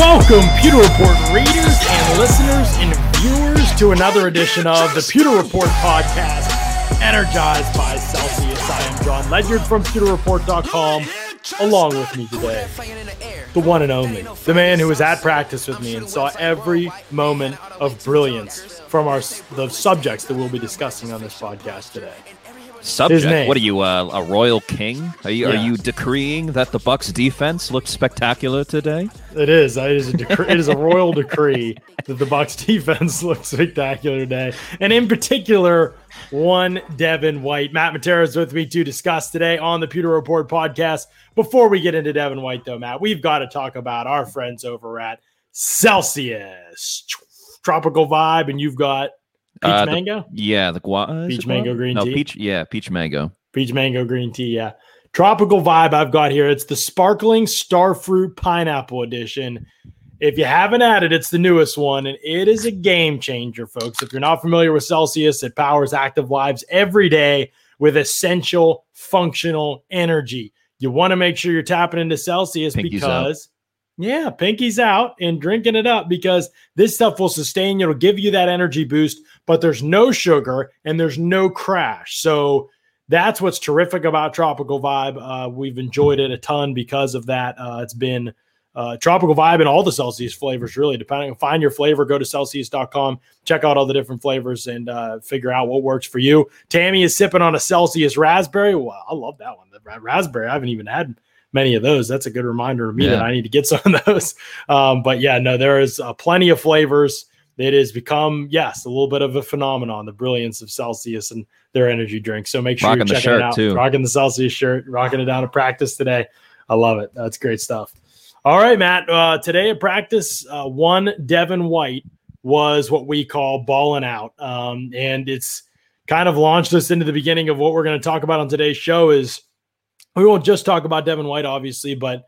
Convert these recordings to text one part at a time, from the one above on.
Welcome, Pewter Report readers and listeners and viewers, to another edition of the Pewter Report podcast, energized by Celsius. I am Jon Ledyard from PewterReport.com. Along with me today, the one and only, the man who was at practice with me and saw every moment of brilliance from our the subjects that we'll be discussing on this podcast today. Subject. What are you, uh, a royal king? Are you, yeah. are you decreeing that the Bucs defense looks spectacular today? It is. It is a decree. it is a royal decree that the Bucs defense looks spectacular today, and in particular, one Devin White. Matt Matera is with me to discuss today on the Pewter Report podcast. Before we get into Devin White, though, Matt, we've got to talk about our friends over at Celsius Tropical Vibe, and you've got Peach uh, mango? The, yeah, the gua- peach mango green no, tea. Peach, yeah, peach mango. Peach mango green tea. Yeah, tropical vibe. I've got here. It's the sparkling starfruit pineapple edition. If you haven't had it, it's the newest one, and it is a game changer, folks. If you're not familiar with Celsius, it powers active lives every day with essential functional energy. You want to make sure you're tapping into Celsius Pinky's because yeah, pinky's out and drinking it up because this stuff will sustain you. It'll give you that energy boost, but there's no sugar and there's no crash. So that's what's terrific about Tropical Vibe. Uh, we've enjoyed it a ton because of that. Uh, it's been uh, Tropical Vibe and all the Celsius flavors, really. Depending on find your flavor, go to Celsius.com, check out all the different flavors, and uh, figure out what works for you. Tammy is sipping on a Celsius raspberry. Wow, I love that one. The raspberry, I haven't even had many of those. That's a good reminder to me yeah. that I need to get some of those. Um, but yeah, no, there is uh, plenty of flavors. It has become, yes, a little bit of a phenomenon, the brilliance of Celsius and their energy drink. So make sure rocking you're checking it out. Too. Rocking the Celsius shirt, rocking it down at practice today. I love it. That's great stuff. All right, Matt. Uh, today at practice, uh, one Devin White was what we call balling out. Um, and it's kind of launched us into the beginning of what we're going to talk about on today's show is – we won't just talk about Devin White, obviously, but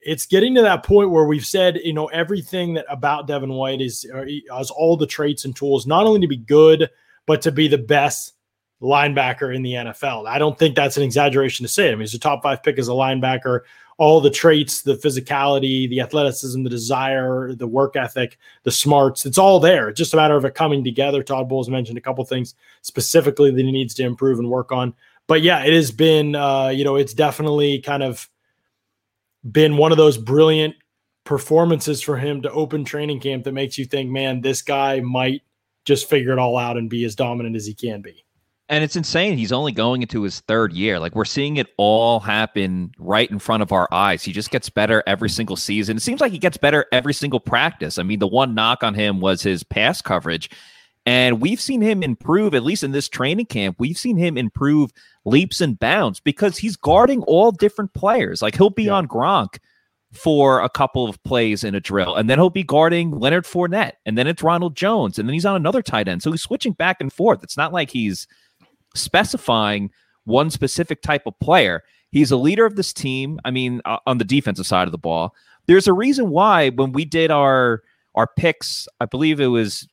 it's getting to that point where we've said, you know, everything that about Devin White is has all the traits and tools, not only to be good, but to be the best linebacker in the NFL. I don't think that's an exaggeration to say. I mean, he's a top five pick as a linebacker. All the traits, the physicality, the athleticism, the desire, the work ethic, the smarts, it's all there. It's just a matter of it coming together. Todd Bowles mentioned a couple things specifically that he needs to improve and work on but yeah, it has been, uh, you know, it's definitely kind of been one of those brilliant performances for him to open training camp that makes you think, man, this guy might just figure it all out and be as dominant as he can be. And it's insane. He's only going into his third year. Like we're seeing it all happen right in front of our eyes. He just gets better every single season. It seems like he gets better every single practice. I mean, the one knock on him was his pass coverage. And we've seen him improve, at least in this training camp. We've seen him improve leaps and bounds because he's guarding all different players. Like he'll be yeah. on Gronk for a couple of plays in a drill, and then he'll be guarding Leonard Fournette, and then it's Ronald Jones, and then he's on another tight end. So he's switching back and forth. It's not like he's specifying one specific type of player. He's a leader of this team. I mean, uh, on the defensive side of the ball, there's a reason why when we did our our picks, I believe it was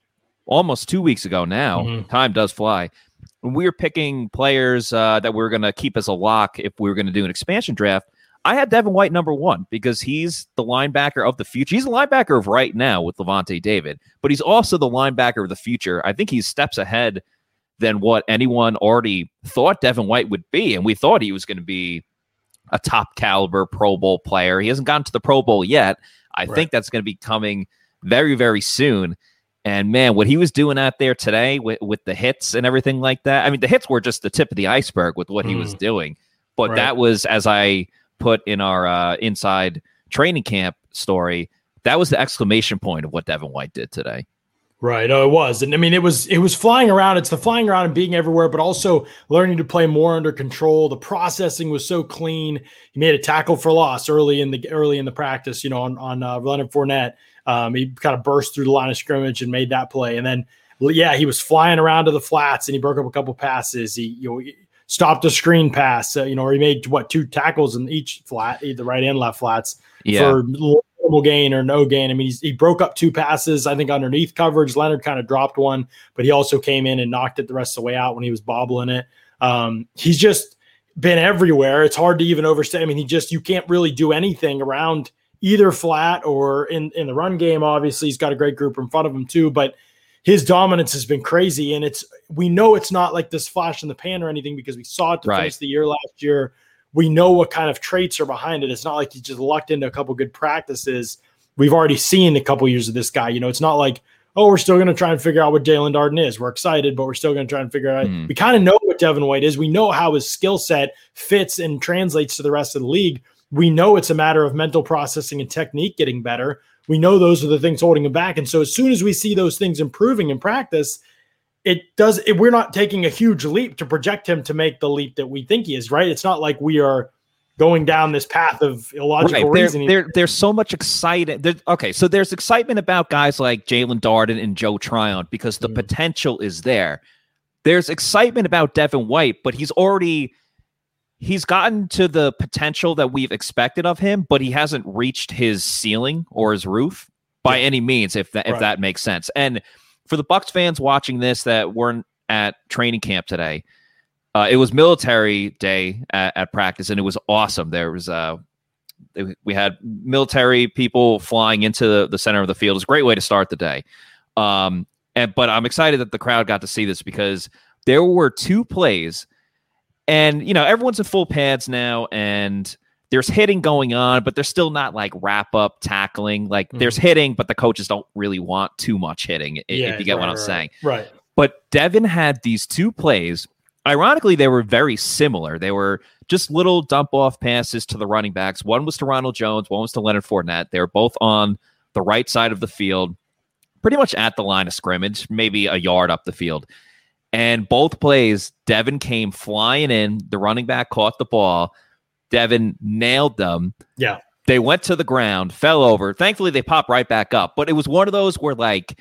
almost two weeks ago now. Mm-hmm. Time does fly. When we were picking players uh, that we are going to keep as a lock if we were going to do an expansion draft, I had Devin White number one because he's the linebacker of the future. He's the linebacker of right now with Lavonte David, but he's also the linebacker of the future. I think he's steps ahead than what anyone already thought Devin White would be. And we thought he was going to be a top caliber Pro Bowl player. He hasn't gotten to the Pro Bowl yet. I right. think that's going to be coming very, very soon. And man, what he was doing out there today with, with the hits and everything like that. I mean, the hits were just the tip of the iceberg with what mm. he was mm. doing. But right. that was, as I put in our uh, inside training camp story, that was the exclamation point of what Devin White did today. Right. Oh, it was. And I mean, it was it was flying around. It's the flying around and being everywhere, but also learning to play more under control. The processing was so clean. He made a tackle for loss early in the early in the practice, you know, on on uh, Leonard Fournette. Um, he kind of burst through the line of scrimmage and made that play. And then, yeah, he was flying around to the flats and he broke up a couple passes. He, you know, stopped a screen pass, uh, you know, or he made what two tackles in each flat, the right and left flats yeah. for normal gain or no gain. I mean, he broke up two passes, I think, underneath coverage. Leonard kind of dropped one, but he also came in and knocked it the rest of the way out when he was bobbling it. Um, he's just been everywhere. It's hard to even overstate. I mean, he just, you can't really do anything around either flat or in in the run game. Obviously, he's got a great group in front of him too, but his dominance has been crazy. And it's we know it's not like this flash in the pan or anything because we saw it to Right. finish the year last year. We know what kind of traits are behind it. It's not like he just lucked into a couple good practices. We've already seen a couple years of this guy. You know, it's not like oh, we're still going to try and figure out what Jaelon Darden is. We're excited, but we're still going to try and figure out. Hmm. We kind of know what Devin White is. We know how his skill set fits and translates to the rest of the league. We know it's a matter of mental processing and technique getting better. We know those are the things holding him back. And so as soon as we see those things improving in practice, it does it, we're not taking a huge leap to project him to make the leap that we think he is, right? It's not like we are going down this path of illogical Right. Reasoning. there, there's so much excitement. There, okay, so there's excitement about guys like Jaelon Darden and Joe Tryon because the Mhm. potential is there. There's excitement about Devin White, but he's already he's gotten to the potential that we've expected of him, but he hasn't reached his ceiling or his roof by any means, if that if Right. that makes sense. And for the Bucs fans watching this that weren't at training camp today, uh, it was military day at, at practice, and it was awesome. There was uh, we had military people flying into the, the center of the field. It was a great way to start the day. Um, and but I'm excited that the crowd got to see this because there were two plays, and you know everyone's in full pads now, and there's hitting going on, but there's still not like wrap up tackling. Like there's mm-hmm. hitting, but the coaches don't really want too much hitting. i- if you get what I'm right, saying. Right. But Devin had these two plays. Ironically, they were very similar. They were just little dump off passes to the running backs. One was to Ronald Jones, one was to Leonard Fournette. They were both on the right side of the field, pretty much at the line of scrimmage, maybe a yard up the field. And both plays, Devin came flying in. The running back caught the ball. Devin nailed them. Yeah. They went to the ground, fell over. Thankfully, they popped right back up. But it was one of those where, like,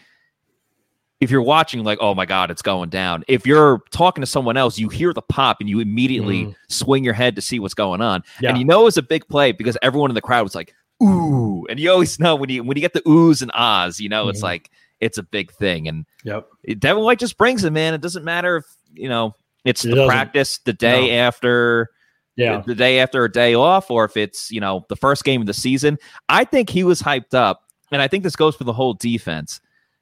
if you're watching, like, oh my God, it's going down. If you're talking to someone else, you hear the pop and you immediately Mhm. swing your head to see what's going on. Yeah. And you know it was a big play because everyone in the crowd was like, ooh. And you always know when you when you get the oohs and ahs, you know, it's Mhm. like it's a big thing. And Yep. Devin White just brings it, man. It doesn't matter if, you know, it's It the doesn't. practice the day after Yeah. the day after a day off, or if it's, you know, the first game of the season. I think he was hyped up. And I think this goes for the whole defense.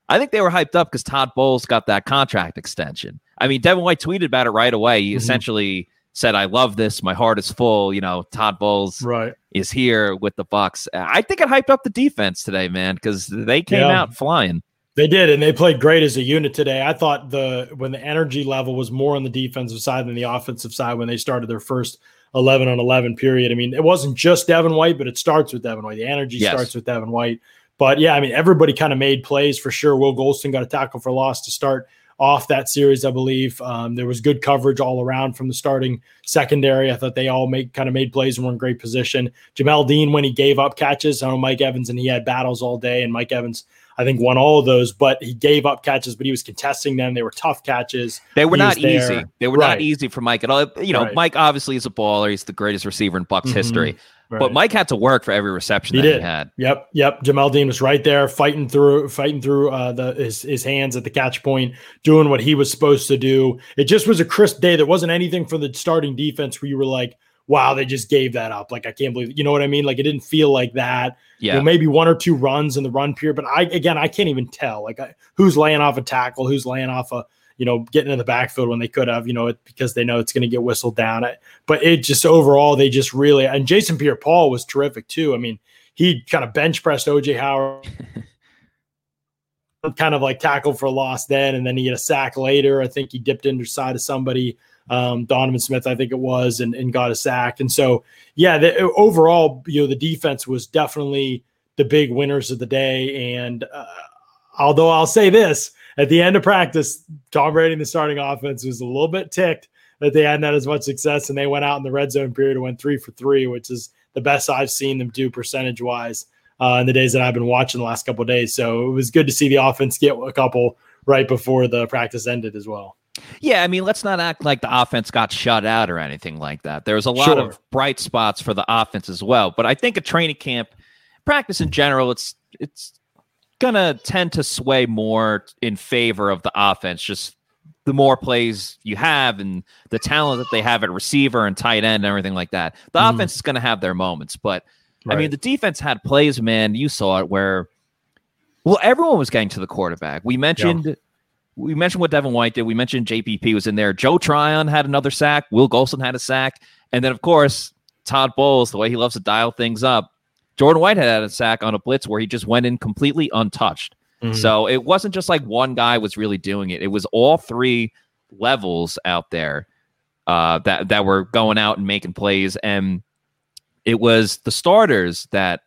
I think they were hyped up because Todd Bowles got that contract extension. I mean, Devin White tweeted about it right away. He Mhm. essentially said, I love this. My heart is full. You know, Todd Bowles Right. is here with the Bucs. I think it hyped up the defense today, man, because they came Yeah. out flying. They did, and they played great as a unit today. I thought the when the energy level was more on the defensive side than the offensive side when they started their first eleven on eleven period. I mean, it wasn't just Devin White, but it starts with Devin White. The energy Yes. starts with Devin White. But yeah, I mean, everybody kind of made plays for sure. Will Gholston got a tackle for loss to start off that series, I believe. Um, there was good coverage all around from the starting secondary. I thought they all made kind of made plays and were in great position. Jamel Dean, when he gave up catches, I know Mike Evans and he had battles all day, and Mike Evans, I think, won all of those, but he gave up catches, but he was contesting them. They were tough catches. They were He not easy. They were Right. not easy for Mike at all. You know, Right. Mike obviously is a baller. He's the greatest receiver in Bucs Mhm. history. Right. But Mike had to work for every reception He that did. he had. Yep, yep. Jamel Dean was right there, fighting through, fighting through uh, the his his hands at the catch point, doing what he was supposed to do. It just was a crisp day. There wasn't anything for the starting defense where you were like, "Wow, they just gave that up." Like I can't believe, you know what I mean? Like it didn't feel like that. Yeah. Maybe one or two runs in the run period, but I again, I can't even tell like I, who's laying off a tackle, who's laying off a you know getting in the backfield when they could have, you know, because they know it's going to get whistled down. But it just overall, they just really and Jason Pierre-Paul was terrific too. I mean, he kind of bench pressed OJ Howard. kind of like tackled for a loss then, and then he had a sack later. I think he dipped into the side of somebody, um, Donovan Smith, I think it was, and, and got a sack. And so, yeah, the, overall, you know, the defense was definitely the big winners of the day. And uh, although I'll say this at the end of practice, Tom Brady and the starting offense was a little bit ticked that they hadn't had as much success, and they went out in the red zone period and went three for three, which is the best I've seen them do percentage wise uh, in the days that I've been watching the last couple of days. So it was good to see the offense get a couple right before the practice ended as well. Yeah, I mean, let's not act like the offense got shut out or anything like that. There's a lot Sure. of bright spots for the offense as well. But I think a training camp, practice in general, it's it's gonna tend to sway more in favor of the offense. Just the more plays you have and the talent that they have at receiver and tight end and everything like that. The Mhm. offense is gonna have their moments, but Right. I mean, the defense had plays, man. You saw it where, well, everyone was getting to the quarterback. We mentioned. Yeah. We mentioned what Devin White did. We mentioned JPP was in there. Joe Tryon had another sack. Will Gholston had a sack. And then, of course, Todd Bowles, the way he loves to dial things up, Jordan White had a sack on a blitz where he just went in completely untouched. Mm-hmm. So it wasn't just like one guy was really doing it. It was all three levels out there uh, that that were going out and making plays, and it was the starters that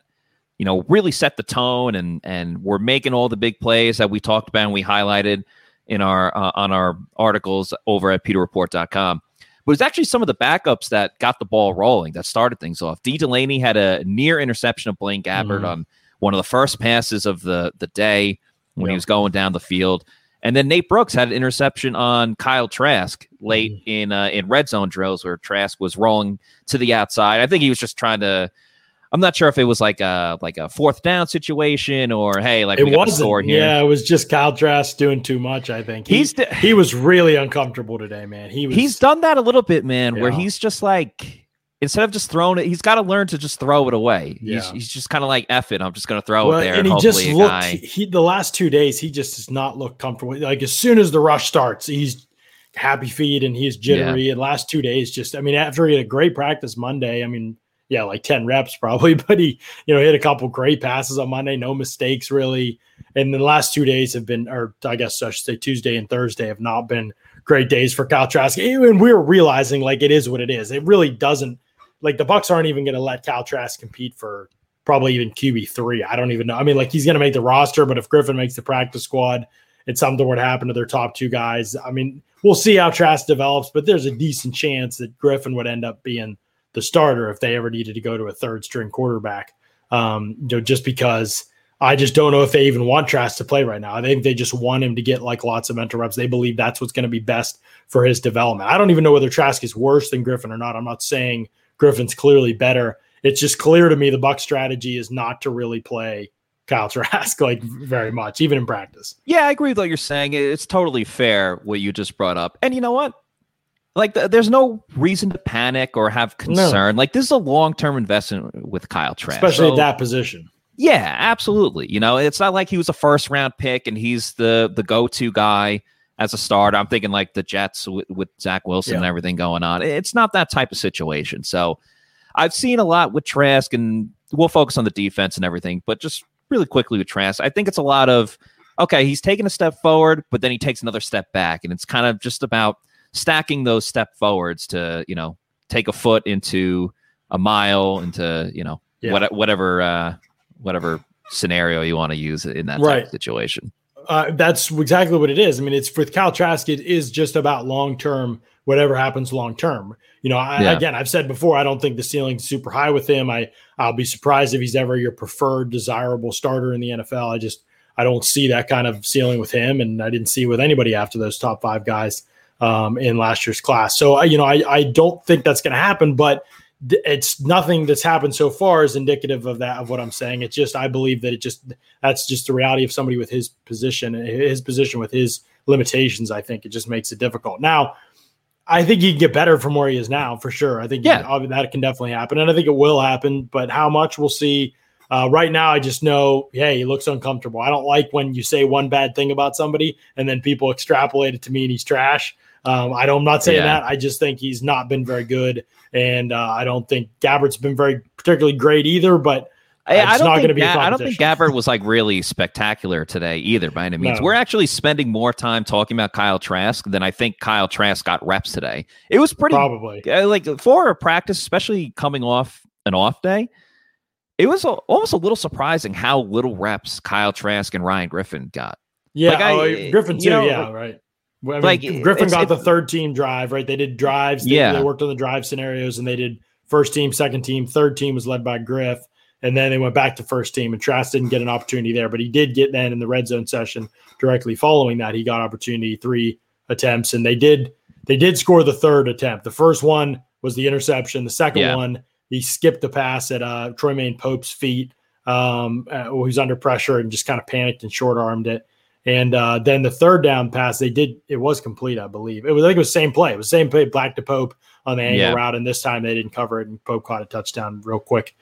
you know really set the tone and and were making all the big plays that we talked about and we highlighted in our uh, on our articles over at pewterreport.com. But it was actually some of the backups that got the ball rolling that started things off. Dee Delaney had a near interception of Blaine Gabbert mm-hmm. on one of the first passes of the the day when yep. he was going down the field. And then Nate Brooks had an interception on Kyle Trask late mm-hmm. in uh, in red zone drills where Trask was rolling to the outside. I think he was just trying to. I'm not sure if it was like a like a fourth down situation or hey, like it wasn't. Yeah, it was just Kyle Trask doing too much. I think he, he's he was really uncomfortable today, man. He was, he's done that a little bit, man, yeah. where he's just like instead of just throwing it, he's got to learn to just throw it away. Yeah. He's, he's just kind of like F it. I'm just going to throw well, it there. And, and he just looked, guy... he, the last two days, he just does not look comfortable. Like as soon as the rush starts, he's happy feet and he's jittery. Yeah. And last two days, just, I mean, after he had a great practice Monday, I mean, yeah, like 10 reps probably, but he, you know, hit a couple great passes on Monday, no mistakes really. And the last two days have been, or I guess I should say Tuesday and Thursday have not been great days for Kyle Trask. And we're realizing like it is what it is. It really doesn't like the Bucs aren't even going to let Kyle Trask compete for probably even QB three. I don't even know. I mean, like he's going to make the roster, but if Griffin makes the practice squad, it's something would happen to their top two guys. I mean, we'll see how Trask develops, but there's a decent chance that Griffin would end up being the starter if they ever needed to go to a third string quarterback. Um, you know, just because I just don't know if they even want Trask to play right now. I think they just want him to get like lots of mental reps. They believe that's what's going to be best for his development. I don't even know whether Trask is worse than Griffin or not. I'm not saying Griffin's clearly better. It's just clear to me the Buck strategy is not to really play Kyle Trask like very much, even in practice. Yeah, I agree with what you're saying. It's totally fair what you just brought up. And you know what? Like, th- there's no reason to panic or have concern. No. Like, this is a long term investment with Kyle Trask, especially so, at that position. Yeah, absolutely. You know, it's not like he was a first round pick and he's the the go to guy as a starter. I'm thinking like the Jets with, with Zach Wilson yeah. and everything going on. It's not that type of situation. So I've seen a lot with Trask, and we'll focus on the defense and everything. But just really quickly with Trask, I think it's a lot of okay, he's taking a step forward, but then he takes another step back, and it's kind of just about stacking those step forwards to you know take a foot into a mile into you know yeah. what, whatever uh, whatever scenario you want to use in that right. situation. Uh, that's exactly what it is. I mean, it's with Kyle Trask, it is just about long term, whatever happens long term. You know, I, yeah. again, I've said before, I don't think the ceiling's super high with him. I I'll be surprised if he's ever your preferred, desirable starter in the NFL. I just I don't see that kind of ceiling with him, and I didn't see with anybody after those top five guys um, in last year's class. So you know, I I don't think that's going to happen, but it's nothing that's happened so far is indicative of that of what I'm saying. It's just I believe that it just that's just the reality of somebody with his position, his position with his limitations. I think it just makes it difficult. Now, I think he can get better from where he is now for sure. I think yeah. that can definitely happen, and I think it will happen. But how much we'll see. Uh, right now, I just know, hey, he looks uncomfortable. I don't like when you say one bad thing about somebody and then people extrapolate it to me and he's trash. Um, I don't, I'm not saying yeah. that. I just think he's not been very good, and uh, I don't think Gabbert's been very particularly great either. But I, I don't think Ga- I don't think Gabbert was like really spectacular today either. By any means, no. we're actually spending more time talking about Kyle Trask than I think Kyle Trask got reps today. It was pretty probably uh, like for a practice, especially coming off an off day. It was a, almost a little surprising how little reps Kyle Trask and Ryan Griffin got. Yeah, like I, oh, Griffin too. Know, yeah, right. I mean, like Griffin got the third team drive, right? They did drives. They, yeah, they worked on the drive scenarios, and they did first team, second team, third team was led by Griff, and then they went back to first team. And Trask didn't get an opportunity there, but he did get then in the red zone session directly following that. He got opportunity three attempts, and they did they did score the third attempt. The first one was the interception. The second yeah. one he skipped the pass at uh, Troymaine Pope's feet. Um, uh, he was under pressure and just kind of panicked and short armed it. And uh, then the third down pass, they did it was complete, I believe. It was I think it was same play. It was same play, Black to Pope on the angle yeah. route, and this time they didn't cover it, and Pope caught a touchdown real quick,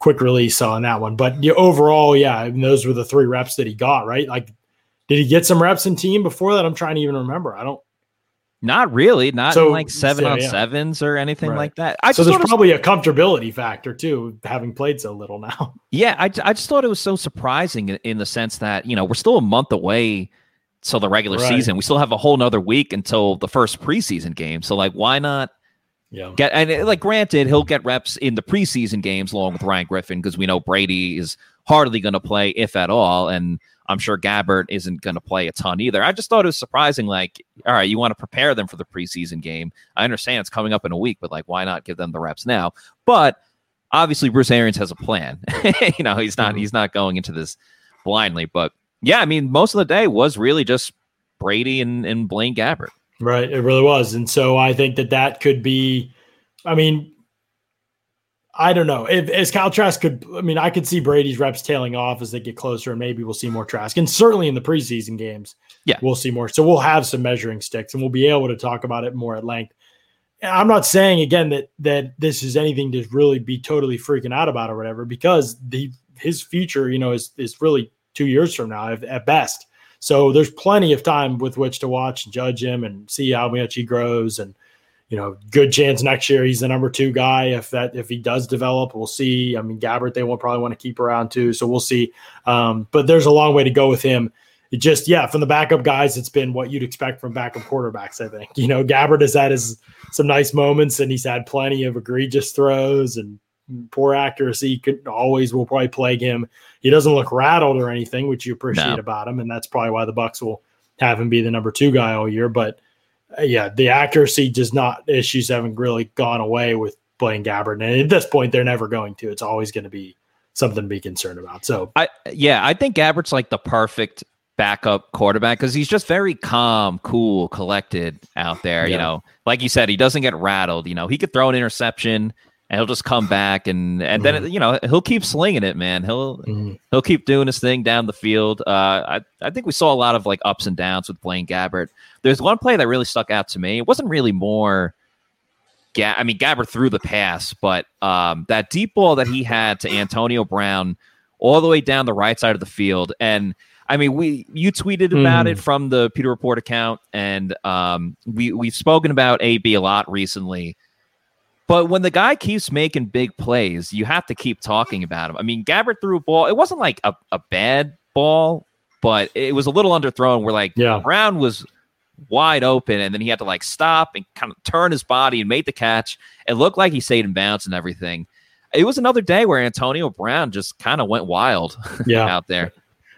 quick release on that one. But yeah, overall, yeah, I mean, those were the three reps that he got, right? Like, did he get some reps in team before that? I'm trying to even remember. I don't. Not really, not so, like seven so, on yeah. sevens or anything right. like that. I so there's probably a comfortability factor too, having played so little now. Yeah, I, I just thought it was so surprising in, in the sense that you know we're still a month away till the regular right. season. We still have a whole nother week until the first preseason game. So like, why not? Yeah. Get and eh, like granted, he'll get reps in the preseason games along with Ryan Griffin because we know Brady is hardly going to play if at all, and I'm sure Gabbert isn't going to play a ton either. I just thought it was surprising. Like, all right, you want to prepare them for the preseason game. I understand it's coming up in a week, but like, why not give them the reps now? But obviously, Bruce Arians has a plan. you know, he's not mm-hmm. he's not going into this blindly. But yeah, I mean, most of the day was really just Brady and, and Blaine Gabbert. Right. It really was. And so I think that that could be, I mean, I don't know if as Kyle Trask could. I mean, I could see Brady's reps tailing off as they get closer, and maybe we'll see more Trask. And certainly in the preseason games, yeah, we'll see more. So we'll have some measuring sticks, and we'll be able to talk about it more at length. I'm not saying again that that this is anything to really be totally freaking out about or whatever, because the his future, you know, is is really two years from now at best. So there's plenty of time with which to watch and judge him and see how much he grows. And, you know, good chance next year he's the number two guy. If that if he does develop, we'll see. I mean, Gabbert they will probably want to keep around too, so we'll see. Um, but there's a long way to go with him. It just yeah, from the backup guys, it's been what you'd expect from backup quarterbacks. I think you know Gabbert has had his some nice moments, and he's had plenty of egregious throws and poor accuracy. Could always will probably plague him. He doesn't look rattled or anything, which you appreciate no. about him, and that's probably why the Bucs will have him be the number two guy all year. But Uh, yeah, the accuracy does not issues haven't really gone away with Blaine Gabbert, and at this point, they're never going to. It's always going to be something to be concerned about. So, I yeah, I think Gabbert's like the perfect backup quarterback because he's just very calm, cool, collected out there. Yeah. You know, like you said, he doesn't get rattled. You know, he could throw an interception and he'll just come back and and then mm. you know he'll keep slinging it, man. He'll mm. he'll keep doing his thing down the field. Uh, I I think we saw a lot of like ups and downs with Blaine Gabbert. There's one play that really stuck out to me. It wasn't really more. Yeah, I mean Gabbert threw the pass, but um, that deep ball that he had to Antonio Brown, all the way down the right side of the field, and I mean, we you tweeted about mm. it from the Pewter Report account, and um, we we've spoken about AB a lot recently. But when the guy keeps making big plays, you have to keep talking about him. I mean, Gabbert threw a ball. It wasn't like a, a bad ball, but it was a little underthrown where like yeah. Brown was wide open and then he had to like stop and kind of turn his body and make the catch. It looked like he stayed in bounds and everything. It was another day where Antonio Brown just kind of went wild yeah. out there.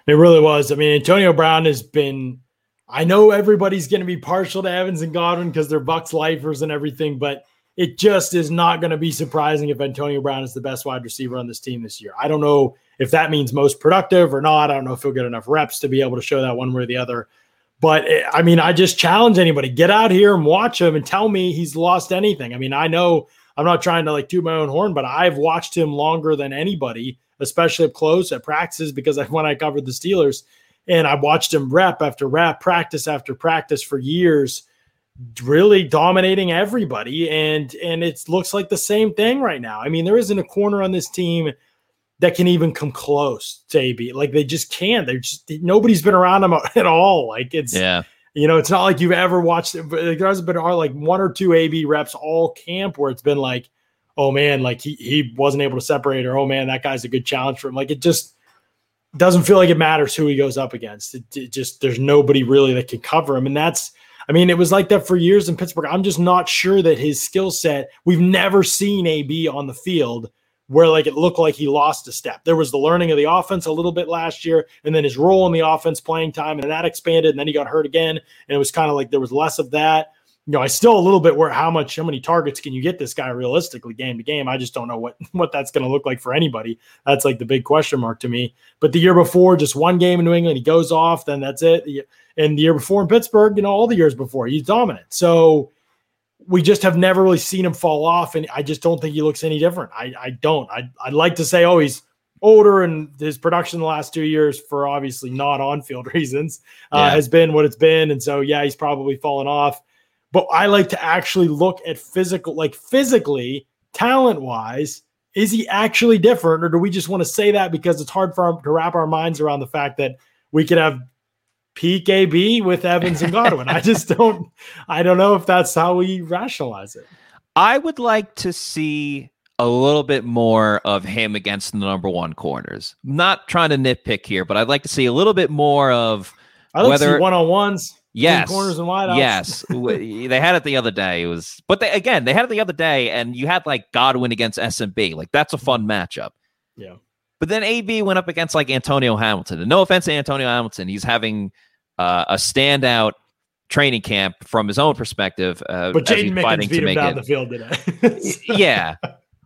It really was. I mean, Antonio Brown has been I know everybody's going to be partial to Evans and Godwin because they're Bucs lifers and everything, but it just is not going to be surprising if Antonio Brown is the best wide receiver on this team this year. I don't know if that means most productive or not. I don't know if he'll get enough reps to be able to show that one way or the other. But it, I mean, I just challenge anybody get out here and watch him and tell me he's lost anything. I mean, I know I'm not trying to like toot my own horn, but I've watched him longer than anybody, especially up close at practices because I, when I covered the Steelers and I watched him rep after rep, practice after practice for years really dominating everybody and and it looks like the same thing right now. I mean, there isn't a corner on this team that can even come close to AB. Like they just can't. They're just nobody's been around them at all. Like it's yeah. You know, it's not like you've ever watched it. There hasn't been like one or two AB reps all camp where it's been like, oh man, like he he wasn't able to separate, or oh man, that guy's a good challenge for him. Like it just doesn't feel like it matters who he goes up against. It, it just there's nobody really that can cover him, and that's I mean, it was like that for years in Pittsburgh. I'm just not sure that his skill set, we've never seen AB on the field where like it looked like he lost a step. There was the learning of the offense a little bit last year, and then his role in the offense playing time, and that expanded, and then he got hurt again. And it was kind of like there was less of that. You know, I still a little bit where how much, how many targets can you get this guy realistically game to game? I just don't know what what that's going to look like for anybody. That's like the big question mark to me. But the year before, just one game in New England, he goes off, then that's it. And the year before in Pittsburgh, you know, all the years before, he's dominant. So we just have never really seen him fall off. And I just don't think he looks any different. I, I don't. I, I'd like to say, oh, he's older and his production the last two years, for obviously not on field reasons, uh, yeah. has been what it's been. And so, yeah, he's probably fallen off. But I like to actually look at physical, like physically, talent wise, is he actually different, or do we just want to say that because it's hard for our, to wrap our minds around the fact that we could have PKB with Evans and Godwin? I just don't. I don't know if that's how we rationalize it. I would like to see a little bit more of him against the number one corners. Not trying to nitpick here, but I'd like to see a little bit more of I like whether one on ones. Yes, corners and wideouts. Yes, they had it the other day. It was, but they, again, they had it the other day, and you had like Godwin against SMB. Like that's a fun matchup. Yeah. But then AB went up against like Antonio Hamilton. And no offense to Antonio Hamilton, he's having uh, a standout training camp from his own perspective. Uh, but Jaydon Mickens beat him down it. the field today. yeah,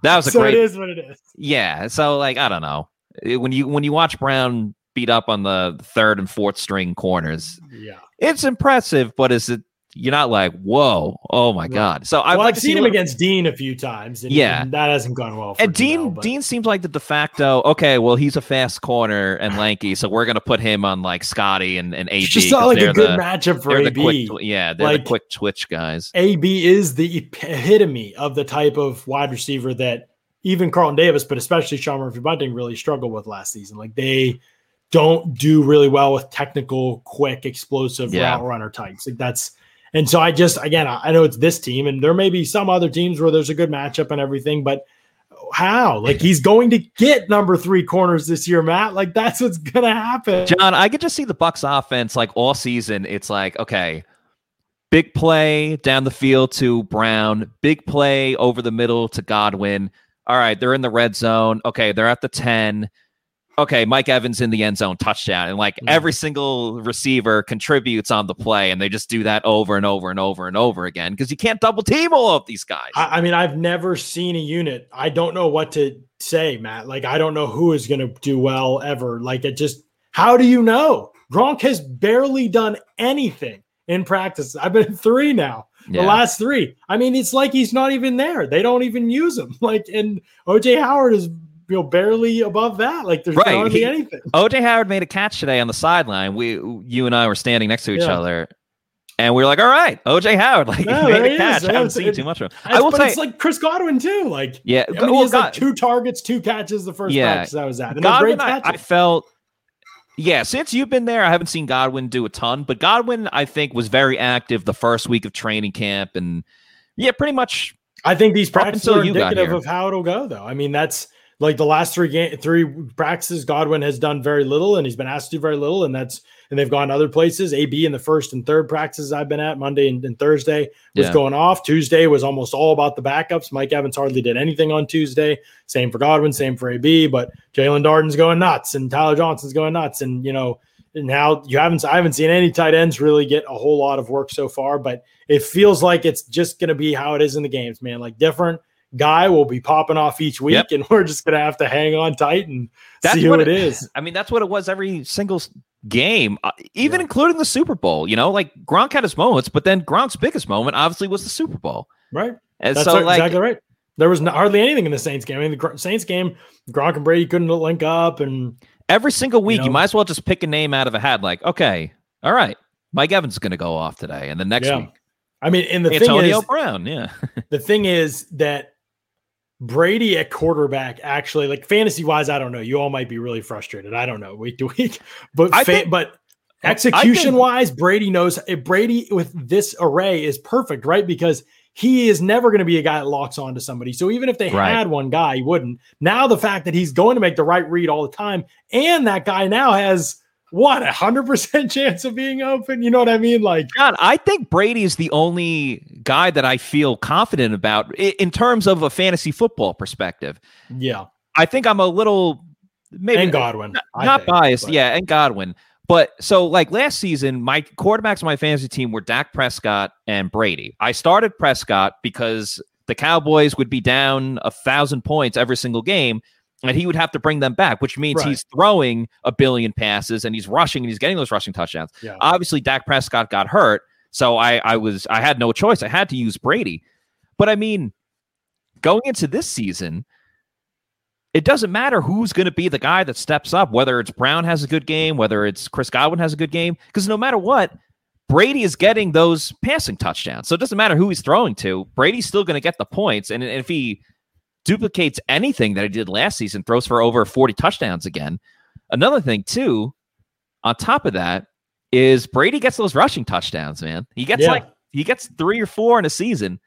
that was a so great. it is what it is. Yeah, so like I don't know when you when you watch Brown beat up on the third and fourth string corners. Yeah, it's impressive, but is it you're not like, whoa, oh my god. So I've, like I've seen him against Dean a few times. And yeah, and that hasn't gone well. and Dean, Dean seems like the de facto. Okay, well, he's a fast corner and lanky, so we're gonna put him on like Scotty and and AB. Just not like a good the, matchup for AB. The quick, yeah, they're like, the quick twitch guys. AB is the epitome of the type of wide receiver that even Carlton Davis, but especially Sean Murphy Bunting, really struggled with last season. Like they don't do really well with technical, quick, explosive yeah. route runner types. Like that's and so I just, again, I know it's this team, and there may be some other teams where there's a good matchup and everything, but how? Like he's going to get number three corners this year, Matt. Like that's what's gonna happen. John, I could just see the Bucs offense like all season. It's like, okay, big play down the field to Brown, big play over the middle to Godwin. All right, they're in the red zone. Okay, they're at the 10 okay, Mike Evans in the end zone touchdown. And like mm-hmm. every single receiver contributes on the play, and they just do that over and over and over and over again because you can't double team all of these guys. I, I, mean, I've never seen a unit. I don't know what to say, Matt. Like, I don't know who is going to do well ever. Like, it just, how do you know? Gronk has barely done anything in practice. I've been three now. Yeah. The last three. I mean, it's like he's not even there. They don't even use him. Like, and OJ Howard is you know barely above that. Like there's right. hardly he, anything. OJ Howard made a catch today on the sideline. We you and I were standing next to each yeah. other. And we are like, all right, OJ Howard, like yeah, he made a catch. Is. I haven't seen too much of him. I will say, it's like Chris Godwin too. Like, yeah, I mean, well, he has God, like two targets, two catches. The first yeah, practice I was at, and Godwin, I, I felt yeah, since you've been there, I haven't seen Godwin do a ton, but Godwin, I think, was very active the first week of training camp, and yeah, pretty much. I think these practices are indicative of how it'll go, though. I mean, that's like the last three game three practices, Godwin has done very little, and he's been asked to do very little, and that's and they've gone other places. AB in the first and third practices I've been at Monday and, and Thursday was yeah. going off. Tuesday was almost all about the backups. Mike Evans hardly did anything on Tuesday. Same for Godwin, same for AB, but Jaelon Darden's going nuts and Tyler Johnson's going nuts, and you know now you haven't I haven't seen any tight ends really get a whole lot of work so far, but it feels like it's just going to be how it is in the games, man. Like different guy will be popping off each week, yep. and we're just gonna have to hang on tight and that's see who it, it is. I mean, that's what it was every single game, uh, even yeah. including the Super Bowl. You know, like Gronk had his moments, but then Gronk's biggest moment obviously was the Super Bowl. Right. And that's so, like, exactly right. There was not, hardly anything in the Saints game. I mean, the Saints game, Gronk and Brady couldn't link up, and every single week, you, know, you might as well just pick a name out of a hat. Like, okay, all right, Mike Evans is going to go off today, and the next yeah. week. I mean, and the Antonio thing is, Brown, yeah. the thing is that Brady at quarterback actually like fantasy wise, I don't know. You all might be really frustrated. I don't know week to week, but fa- think, but execution think, wise, Brady knows eh, Brady with this array is perfect, right? Because he is never going to be a guy that locks onto somebody. So even if they right. had one guy, he wouldn't. Now the fact that he's going to make the right read all the time, and that guy now has what a hundred percent chance of being open. You know what I mean? Like, God, I think Brady is the only guy that I feel confident about in terms of a fantasy football perspective. Yeah, I think I'm a little maybe and Godwin, not, not think, biased. But. Yeah, and Godwin. But so like last season, my quarterbacks on my fantasy team were Dak Prescott and Brady. I started Prescott because the Cowboys would be down a thousand points every single game and he would have to bring them back, which means right. he's throwing a billion passes and he's rushing and he's getting those rushing touchdowns. Yeah. Obviously, Dak Prescott got hurt, so I, I was I had no choice. I had to use Brady. But I mean, going into this season, it doesn't matter who's going to be the guy that steps up, whether it's Brown has a good game, whether it's Chris Godwin has a good game, because no matter what, Brady is getting those passing touchdowns. So it doesn't matter who he's throwing to. Brady's still going to get the points. And if he duplicates anything that he did last season, throws for over 40 touchdowns again. Another thing, too, on top of that, is Brady gets those rushing touchdowns, man. He gets yeah. like he gets three or four in a season.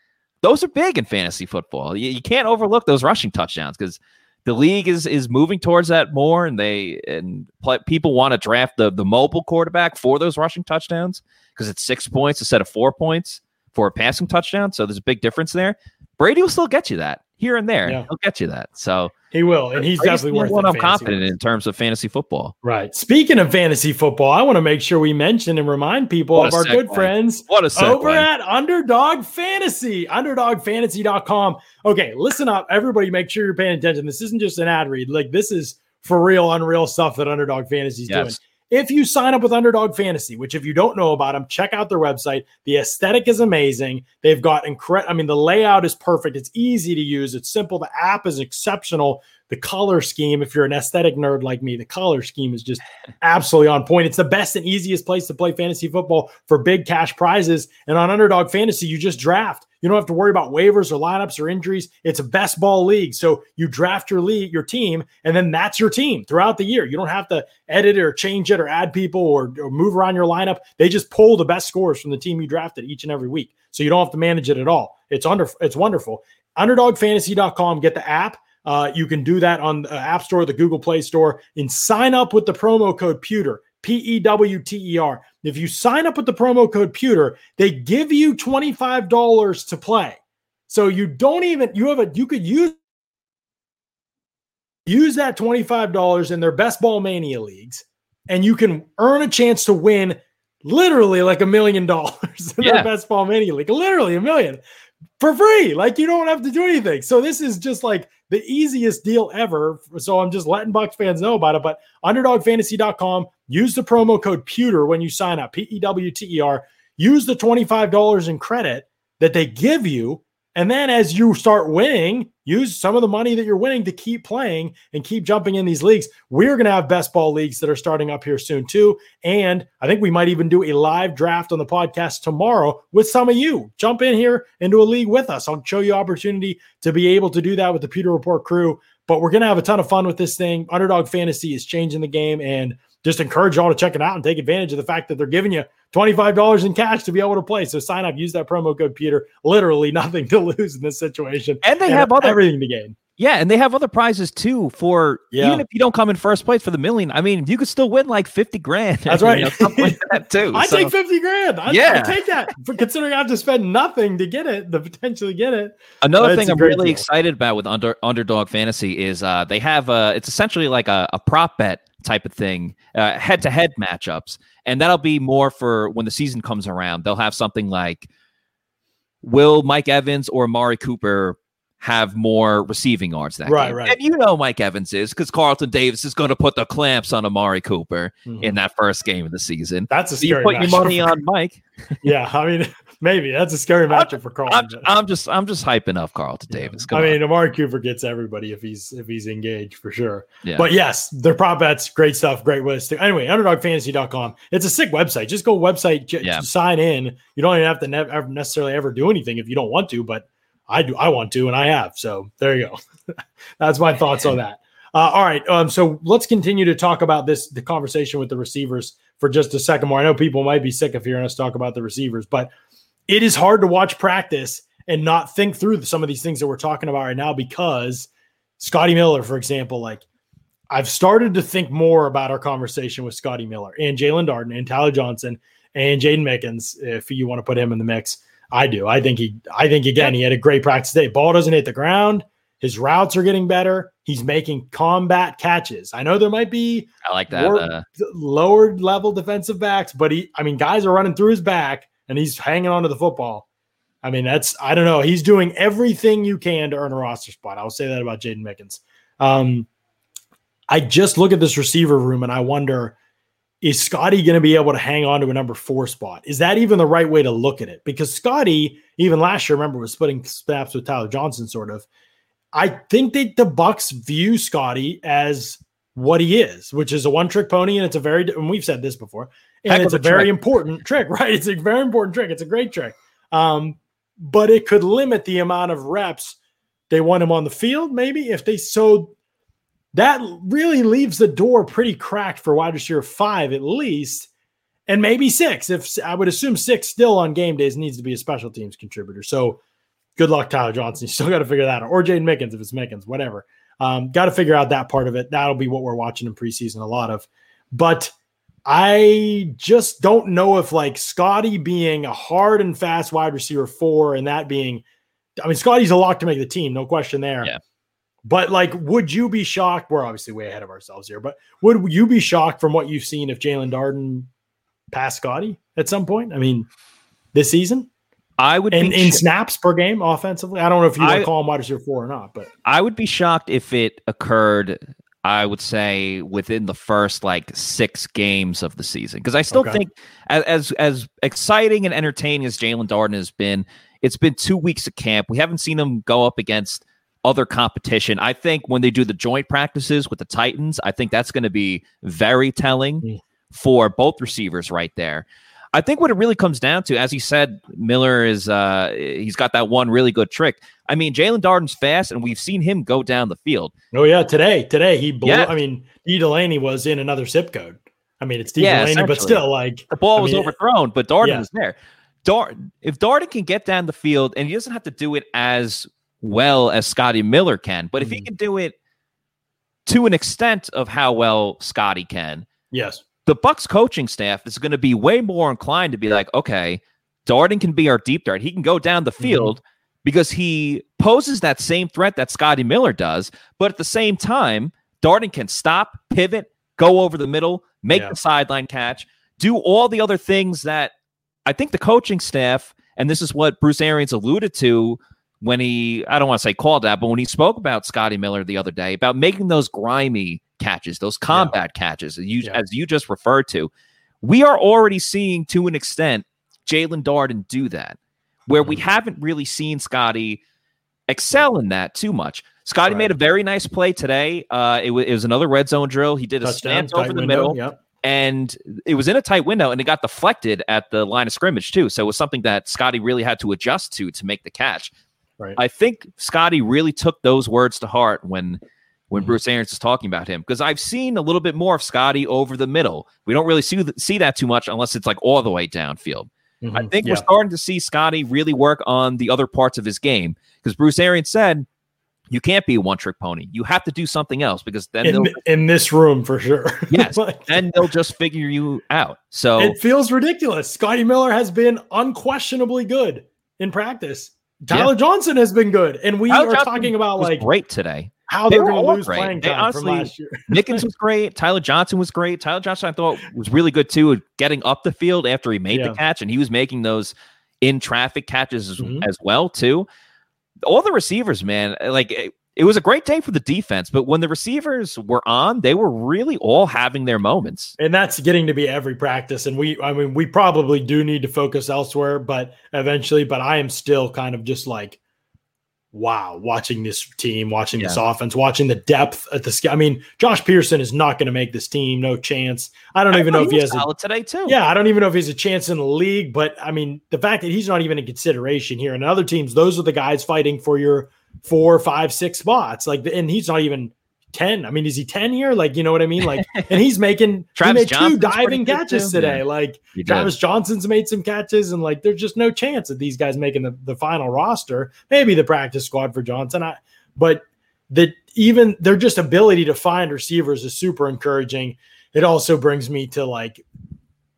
Those are big in fantasy football. You, you can't overlook those rushing touchdowns because the league is is moving towards that more, and they and play, people want to draft the the mobile quarterback for those rushing touchdowns because it's six points instead of four points for a passing touchdown. So there's a big difference there. Brady will still get you that here and there. Yeah. He'll get you that. So he will, and he's definitely worth. One I'm confident in terms of fantasy football. Right. Speaking of fantasy football, I want to make sure we mention and remind people what of our segue. good friends what a over at Underdog Fantasy, UnderdogFantasy.com. Okay, listen up, everybody. Make sure you're paying attention. This isn't just an ad read. Like this is for real, unreal stuff that Underdog Fantasy is yes. doing. If you sign up with Underdog Fantasy, which if you don't know about them, check out their website. The aesthetic is amazing. They've got incredible, I mean, the layout is perfect. It's easy to use, it's simple. The app is exceptional. The color scheme, if you're an aesthetic nerd like me, the color scheme is just absolutely on point. It's the best and easiest place to play fantasy football for big cash prizes. And on Underdog Fantasy, you just draft. You don't have to worry about waivers or lineups or injuries. It's a best ball league. So you draft your league, your team, and then that's your team throughout the year. You don't have to edit or change it or add people or, or move around your lineup. They just pull the best scores from the team you drafted each and every week. So you don't have to manage it at all. It's under it's wonderful. Underdogfantasy.com, get the app. Uh, you can do that on the App Store, the Google Play Store, and sign up with the promo code Pewter. P E W T E R. If you sign up with the promo code Pewter, they give you $25 to play. So you don't even you have a you could use use that $25 in their best ball mania leagues and you can earn a chance to win literally like a million dollars in yeah. their best ball mania league. Literally a million for free. Like you don't have to do anything. So this is just like the easiest deal ever. So I'm just letting Bucs fans know about it. But underdogfantasy.com, use the promo code Pewter when you sign up, P E W T E R. Use the $25 in credit that they give you and then as you start winning, use some of the money that you're winning to keep playing and keep jumping in these leagues. We're going to have best ball leagues that are starting up here soon too. And I think we might even do a live draft on the podcast tomorrow with some of you. Jump in here into a league with us. I'll show you opportunity to be able to do that with the Pewter Report crew. But we're going to have a ton of fun with this thing. Underdog Fantasy is changing the game and just encourage y'all to check it out and take advantage of the fact that they're giving you $25 in cash to be able to play. So sign up, use that promo code Pewter. Literally nothing to lose in this situation. And they and have other everything to gain. Yeah, and they have other prizes too for yeah. even if you don't come in first place for the million. I mean, you could still win like 50 grand. That's right. Know, like that too. I so. take 50 grand. I, yeah. I take that. For considering I have to spend nothing to get it, to potentially get it. Another thing I'm really deal. excited about with under, underdog fantasy is uh they have uh it's essentially like a, a prop bet type of thing, head to head matchups. And that'll be more for when the season comes around. They'll have something like Will Mike Evans or Amari Cooper have more receiving yards that right, game. Right, And you know Mike Evans is because Carlton Davis is going to put the clamps on Amari Cooper mm-hmm. in that first game of the season. That's a scary. you put your money on Mike. yeah, I mean, Maybe that's a scary matchup for Carl. I'm, I'm, just I'm just hyping up Carlton yeah. Davis. Come I mean, Amari Cooper gets everybody if he's if he's engaged for sure. Yeah. But yes, their prop bets, great stuff, great list. Anyway, underdogfantasy.com. It's a sick website. Just go website, j- yeah. sign in. You don't even have to ne- necessarily ever do anything if you don't want to, but I do. I want to, and I have. So there you go. that's my thoughts on that. Uh, all right. Um, so let's continue to talk about this the conversation with the receivers for just a second more. I know people might be sick of hearing us talk about the receivers, but it is hard to watch practice and not think through some of these things that we're talking about right now because Scotty Miller, for example, like I've started to think more about our conversation with Scotty Miller and Jaelon Darden and Tyler Johnson and Jaydon Mickens, if you want to put him in the mix. I do. I think he I think again he had a great practice day. Ball doesn't hit the ground. His routes are getting better. He's making combat catches. I know there might be I like that lower, uh, lower level defensive backs, but he I mean guys are running through his back and he's hanging on to the football. I mean, that's I don't know. He's doing everything you can to earn a roster spot. I'll say that about Jaydon Mickens. Um, I just look at this receiver room and I wonder is Scotty going to be able to hang on to a number four spot? Is that even the right way to look at it? Because Scotty, even last year, remember, was splitting snaps with Tyler Johnson, sort of. I think that the Bucs view Scotty as what he is, which is a one-trick pony, and it's a very and we've said this before and it's a, a very important trick, right? It's a very important trick. It's a great trick. Um, but it could limit the amount of reps they want him on the field, maybe if they so that really leaves the door pretty cracked for wide receiver five at least, and maybe six. If I would assume six still on game days needs to be a special teams contributor. So good luck, Tyler Johnson. You still got to figure that out, or Jaydon Mickens if it's Mickens, whatever. Um, got to figure out that part of it. That'll be what we're watching in preseason a lot of. But I just don't know if like Scotty being a hard and fast wide receiver four and that being, I mean, Scotty's a lock to make the team, no question there. Yeah. But like, would you be shocked? We're obviously way ahead of ourselves here, but would you be shocked from what you've seen if Jaelon Darden passed Scotty at some point? I mean, this season? I would in, be in sh- snaps per game offensively. I don't know if you would I- call him wide receiver four or not, but I would be shocked if it occurred. I would say within the first like six games of the season, because I still Okay. think as, as as exciting and entertaining as Jaelon Darden has been, it's been two weeks of camp. We haven't seen him go up against other competition. I think when they do the joint practices with the Titans, I think that's going to be very telling Mm. for both receivers right there. I think what it really comes down to, as he said, Miller is uh he's got that one really good trick. I mean, Jaelon Darden's fast, and we've seen him go down the field. oh yeah, today, today he blew. Yeah. I mean, D Delaney was in another zip code. I mean, it's D Yeah, Delaney, but still, like The ball I was mean, overthrown, but Darden yeah. was there. Darden, if Darden can get down the field, and he doesn't have to do it as well as Scotty Miller can, but if he Mhm. can do it to an extent of how well Scotty can, yes, the Bucs coaching staff is going to be way more inclined to be like, okay, Darden can be our deep dart. He can go down the mm-hmm. field because he poses that same threat that Scotty Miller does, but at the same time, Darden can stop, pivot, go over the middle, make Yeah. the sideline catch, do all the other things that I think the coaching staff, and this is what Bruce Arians alluded to when he, I don't want to say called that, but when he spoke about Scotty Miller the other day about making those grimy catches, those combat catches, as you, Yeah. as you just referred to, we are already seeing to an extent Jaelon Darden do that, where we Mhm. haven't really seen Scotty excel in that too much. Scotty Right. made a very nice play today. Uh, it, wa- it was another red zone drill. He did a touchdown, stance tight over the window, middle Yep. and it was in a tight window and it got deflected at the line of scrimmage too. So it was something that Scotty really had to adjust to to make the catch. Right. I think Scotty really took those words to heart when when Mhm. Bruce Arians is talking about him because I've seen a little bit more of Scotty over the middle. We don't really see th- see that too much unless it's like all the way downfield. I Mhm. think Yeah. we're starting to see Scotty really work on the other parts of his game because Bruce Arians said you can't be a one trick pony. You have to do something else because then in, they'll, in this room for sure. Yes. Like, then they'll just figure you out. So it feels ridiculous. Scotty Miller has been unquestionably good in practice. Tyler Johnson has been good, and we Tyler are Johnson talking about like great today. How they they're going to lose great. playing time honestly- from last year. Mickens was great. Tyler Johnson was great. Tyler Johnson, I thought, was really good too, getting up the field after he made Yeah. the catch, and he was making those in traffic catches as, Mhm. as well too. All the receivers, man, like it, it was a great day for the defense. But when the receivers were on, they were really all having their moments. and that's getting to be every practice. And we, I mean, we probably do need to focus elsewhere, but eventually. But I am still kind of just like, wow, watching this team, watching this offense, watching the depth at the. I mean, Josh Pearson is not going to make this team. No chance. I don't even know if he has. A, today too. yeah, I don't even know if he's a chance in the league. But I mean, the fact that he's not even in consideration here, and other teams, those are the guys fighting for your four, five, six spots. Like, and he's not even. 10. I mean, is he 10 here? Like, you know what I mean? Like, and he's making Travis he made two Johnson's diving catches too. today. Yeah. Like Travis Johnson's made some catches, and like there's just no chance that these guys making the, the final roster. Maybe the practice squad for Johnson. I but that even their just ability to find receivers is super encouraging. It also brings me to like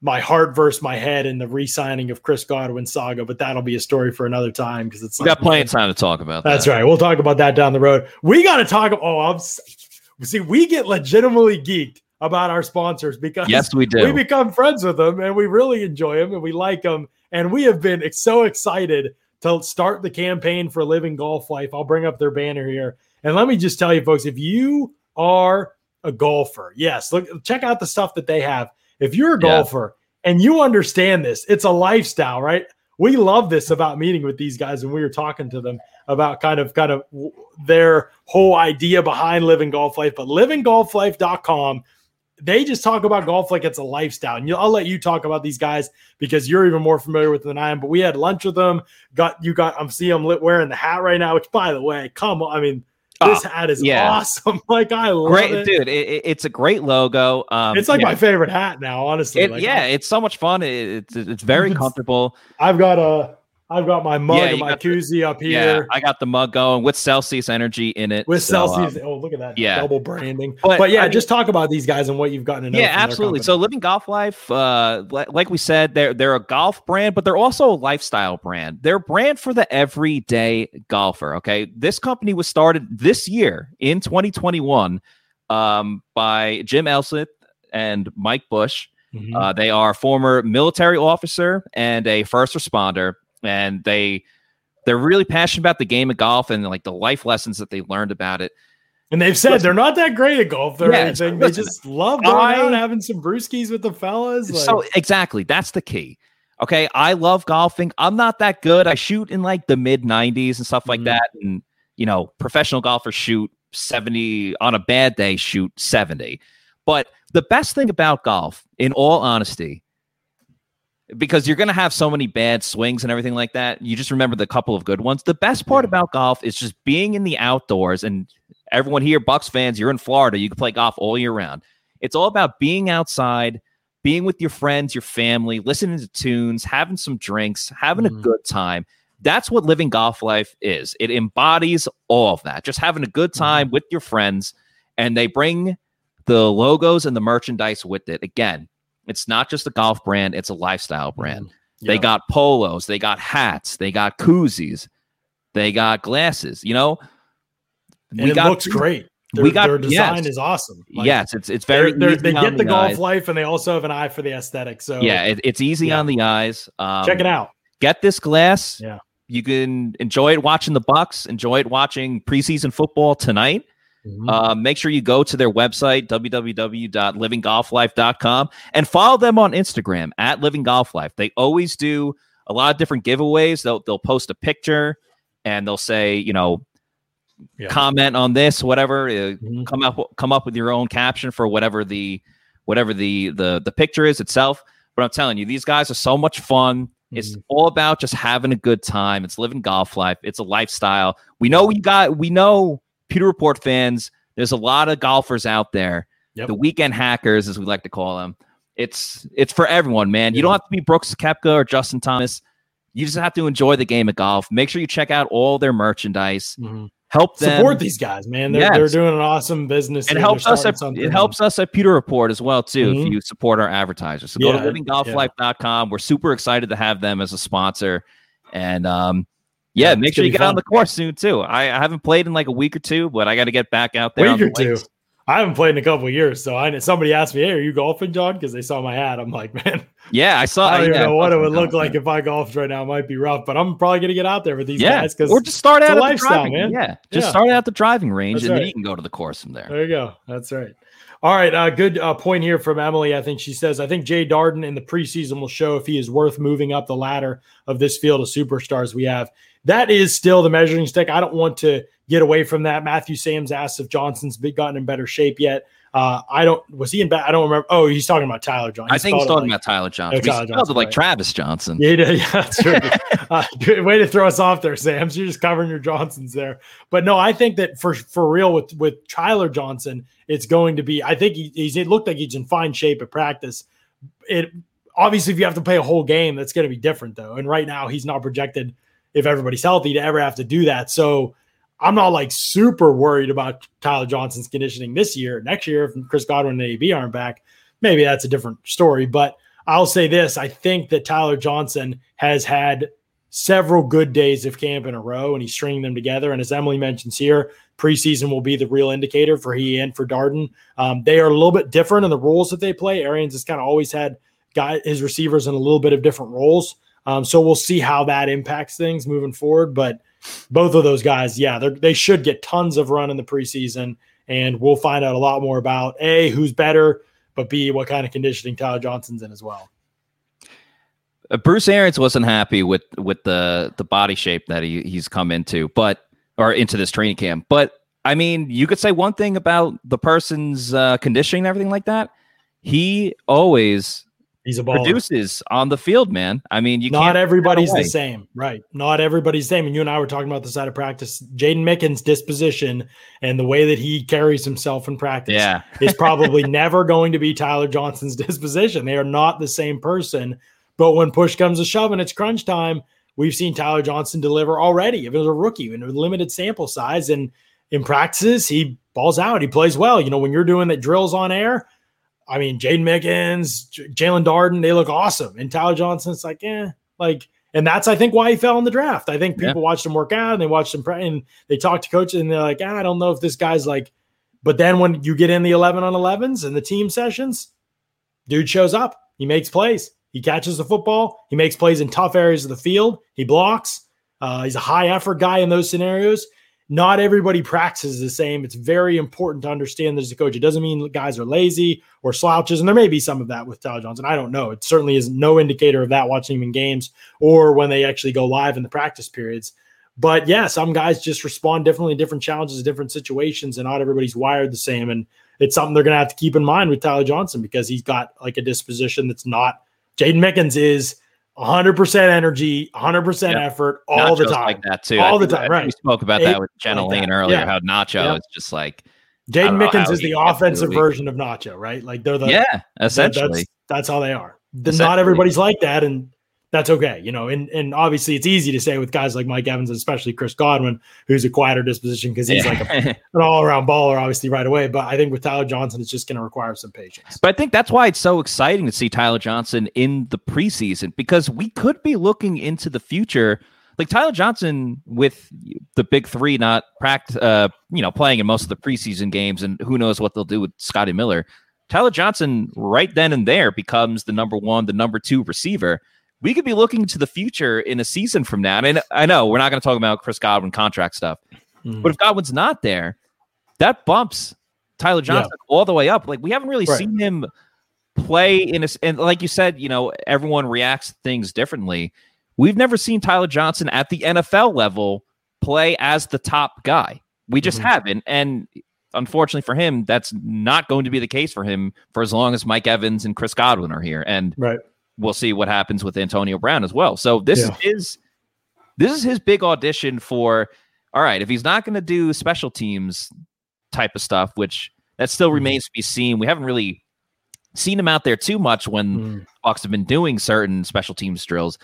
my heart versus my head in the re-signing of Chris Godwin saga, but that'll be a story for another time because it's we like, got plenty of time to talk about that's that. right. We'll talk about that down the road. We got to talk. Oh, I'm see. We get legitimately geeked about our sponsors because Yes, we do. we become friends with them and we really enjoy them and we like them. And we have been so excited to start the campaign for Living Golf Life. I'll bring up their banner here. And let me just tell you, folks, if you are a golfer, yes, look, check out the stuff that they have. If you're a Yeah. golfer and you understand this, it's a lifestyle, right? We love this about meeting with these guys and we were talking to them about kind of kind of their whole idea behind living golf life but livinggolflife.com they just talk about golf like it's a lifestyle. And I'll let you talk about these guys because you're even more familiar with them than I am. But we had lunch with them. Got you got I'm seeing them wearing the hat right now. Which, by the way, come on, I mean. This oh, hat is yeah. awesome. Like I love great, it, dude. It, it's a great logo. Um, it's like yeah. my favorite hat now, honestly. It, like, yeah, it's so much fun. it's it's very comfortable. I've got a I've got my mug yeah, and my koozie the, up here. Yeah, I got the mug going with Celsius Energy in it. With so, Celsius, um, oh look at that, yeah, double branding. But, but yeah, I mean, just talk about these guys and what you've gotten to know. Yeah, absolutely. So, Living Golf Life, uh, like we said, they're they're a golf brand, but they're also a lifestyle brand. They're a brand for the everyday golfer. Okay, this company was started this year in 2021 um, by Jim Elsleth and Mike Bush. Mm-hmm. Uh, they are former military officer and a first responder and they they're really passionate about the game of golf and like the life lessons that they learned about it. And they've said listen, they're not that great at golf. They're yeah, anything. Listen, they just love going I, out having some brewskis with the fellas. Like. So exactly, that's the key. Okay, I love golfing. I'm not that good. I shoot in like the mid 90s and stuff like mm-hmm. that. And you know, professional golfers shoot 70 on a bad day, shoot 70. But the best thing about golf, in all honesty, because you're going to have so many bad swings and everything like that. You just remember the couple of good ones. The best part yeah. about golf is just being in the outdoors. And everyone here, Bucs fans, you're in Florida. You can play golf all year round. It's all about being outside, being with your friends, your family, listening to tunes, having some drinks, having mm-hmm. a good time. That's what living golf life is. It embodies all of that. Just having a good time mm-hmm. with your friends, and they bring the logos and the merchandise with it. Again, it's not just a golf brand, it's a lifestyle brand. Mm, yeah. They got polos, they got hats, they got koozies, they got glasses, you know? And we it got, looks great. Their, we got their design yes. is awesome. Like, yes, it's it's very. They're, they're, they get the, the golf life, and they also have an eye for the aesthetic. So yeah, it, it's easy yeah. on the eyes. Um, Check it out. Get this glass. Yeah, you can enjoy it watching the Bucs. Enjoy it watching preseason football tonight. Mm-hmm. Uh, make sure you go to their website, www.livinggolflife.com, and follow them on Instagram at Living Golf Life. They always do a lot of different giveaways. They'll, they'll post a picture and they'll say, you know, yeah. comment on this, whatever. Uh, mm-hmm. Come up, come up with your own caption for whatever the, whatever the the the picture is itself. But I'm telling you, these guys are so much fun. Mm-hmm. It's all about just having a good time. It's living golf life. It's a lifestyle. We know we got. We know Pewter Report fans, there's a lot of golfers out there. Yep. The weekend hackers, as we like to call them. It's it's for everyone, man. Yeah. You don't have to be Brooks Koepka or Justin Thomas. You just have to enjoy the game of golf. Make sure you check out all their merchandise. Mm-hmm. Help them support these guys, man. They're, yes. they're doing an awesome business. It helps us. At, it helps us at Pewter Report as well too. Mm-hmm. If you support our advertisers, so yeah, go to livinggolflife.com. We're super excited to have them as a sponsor, and um, yeah, make sure you get fun. on the course soon too. I, I, haven't played in like a week or two, but I got to get back out there. Week or two. I haven't played in a couple years, so I somebody asked me, "Hey, are you golfing, Jon?" Because they saw my hat. I'm like, man, yeah, I saw. I don't yeah, know what it would look like if I golfed right now. It might be rough, but I'm probably gonna get out there with these yeah. guys because or just start out at lifestyle, the driving, man. Yeah, just yeah. start out the driving range, That's and right. then you can go to the course from there. There you go. That's right. All right, uh, good uh, point here from Emily. I think she says, I think Jay Darden in the preseason will show if he is worth moving up the ladder of this field of superstars we have. That is still the measuring stick. I don't want to get away from that. Matthew Sams asked if Johnson's gotten in better shape yet. Uh, I don't. Was he in bad? I don't remember. Oh, he's talking about Tyler Johnson. I think he's talking like, about Tyler Johnson. Oh, Tyler Johnson like right. Travis Johnson. Yeah, yeah, that's true. uh, way to throw us off there, Sam. You're just covering your Johnsons there. But no, I think that for for real with with Tyler Johnson, it's going to be. I think he, he's. It looked like he's in fine shape at practice. It obviously, if you have to play a whole game, that's going to be different though. And right now, he's not projected if everybody's healthy to ever have to do that. So I'm not like super worried about Tyler Johnson's conditioning this year. Next year, if Chris Godwin and AB aren't back, maybe that's a different story. But I'll say this I think that Tyler Johnson has had several good days of camp in a row and he's stringing them together. And as Emily mentions here, preseason will be the real indicator for he and for Darden. Um, they are a little bit different in the roles that they play. Arians has kind of always had guy his receivers in a little bit of different roles. Um, so we'll see how that impacts things moving forward. But both of those guys, yeah, they should get tons of run in the preseason, and we'll find out a lot more about a who's better, but b what kind of conditioning Tyler Johnson's in as well. Uh, Bruce Arians wasn't happy with with the the body shape that he, he's come into, but or into this training camp. But I mean, you could say one thing about the person's uh, conditioning and everything like that. he always He's a baller. produces on the field, man. I mean, you not can't Not everybody's the same, right? Not everybody's the same. And you and I were talking about this out of practice. Jaydon Mickens' disposition and the way that he carries himself in practice Yeah. is probably never going to be Tyler Johnson's disposition. They are not the same person. But when push comes to shove and it's crunch time, we've seen Tyler Johnson deliver already. If it was a rookie in a limited sample size and in practices, he balls out. He plays well. You know, when you're doing the drills on air, I mean, Jaydon Mickens, J- Jaelon Darden, they look awesome. And Tyler Johnson, it's like, eh, like, and that's I think why he fell in the draft. I think Yeah. people watched him work out and they watched him pre- and they talked to coaches and they're like, ah, I don't know if this guy's like. But then when you get in the eleven on elevens and the team sessions, dude shows up. He makes plays. He catches the football. He makes plays in tough areas of the field. He blocks. Uh, he's a high effort guy in those scenarios. Not everybody practices the same. It's very important to understand that as a coach. It doesn't mean guys are lazy or slouches, and there may be some of that with Tyler Johnson. I don't know. It certainly is no indicator of that watching him in games or when they actually go live in the practice periods. But yeah, some guys just respond differently to different challenges, different situations, and not everybody's wired the same. And it's something they're going to have to keep in mind with Tyler Johnson because he's got like a disposition that's not. Jaydon Mickens is 100% energy, 100% Yeah. effort all the time. like that too. All I the time, right. We spoke about that with Jenna like earlier. Yeah. How Nacho Yeah. is just like, Jaydon Mickens is the offensive version of Nacho, right? Like they're the yeah, essentially. That's, that's how they are. Not everybody's like that, and that's okay. You know, and and obviously it's easy to say with guys like Mike Evans, and especially Chris Godwin, who's a quieter disposition because he's like a, an all around baller, obviously right away. But I think with Tyler Johnson, it's just going to require some patience. But I think that's why it's so exciting to see Tyler Johnson in the preseason because we could be looking into the future. Like Tyler Johnson with the big three not practice, uh, you know, playing in most of the preseason games, and who knows what they'll do with Scotty Miller. Tyler Johnson, right then and there, becomes the number one, the number two receiver. We could be looking to the future in a season from now. And I know we're not going to talk about Chris Godwin contract stuff, Mm. but if Godwin's not there, that bumps Tyler Johnson all the way up. Like we haven't really Right. seen him play in a and like you said, you know, everyone reacts to things differently. We've never seen Tyler Johnson at the NFL level play as the top guy. We just Mhm. haven't. And unfortunately for him, that's not going to be the case for him for as long as Mike Evans and Chris Godwin are here. And right. We'll see what happens with Antonio Brown as well. So this Yeah. is his this is his big audition for all right, if he's not going to do special teams type of stuff, which that still Mhm. remains to be seen. We haven't really seen him out there too much when Mm. Bucs have been doing certain special teams drills.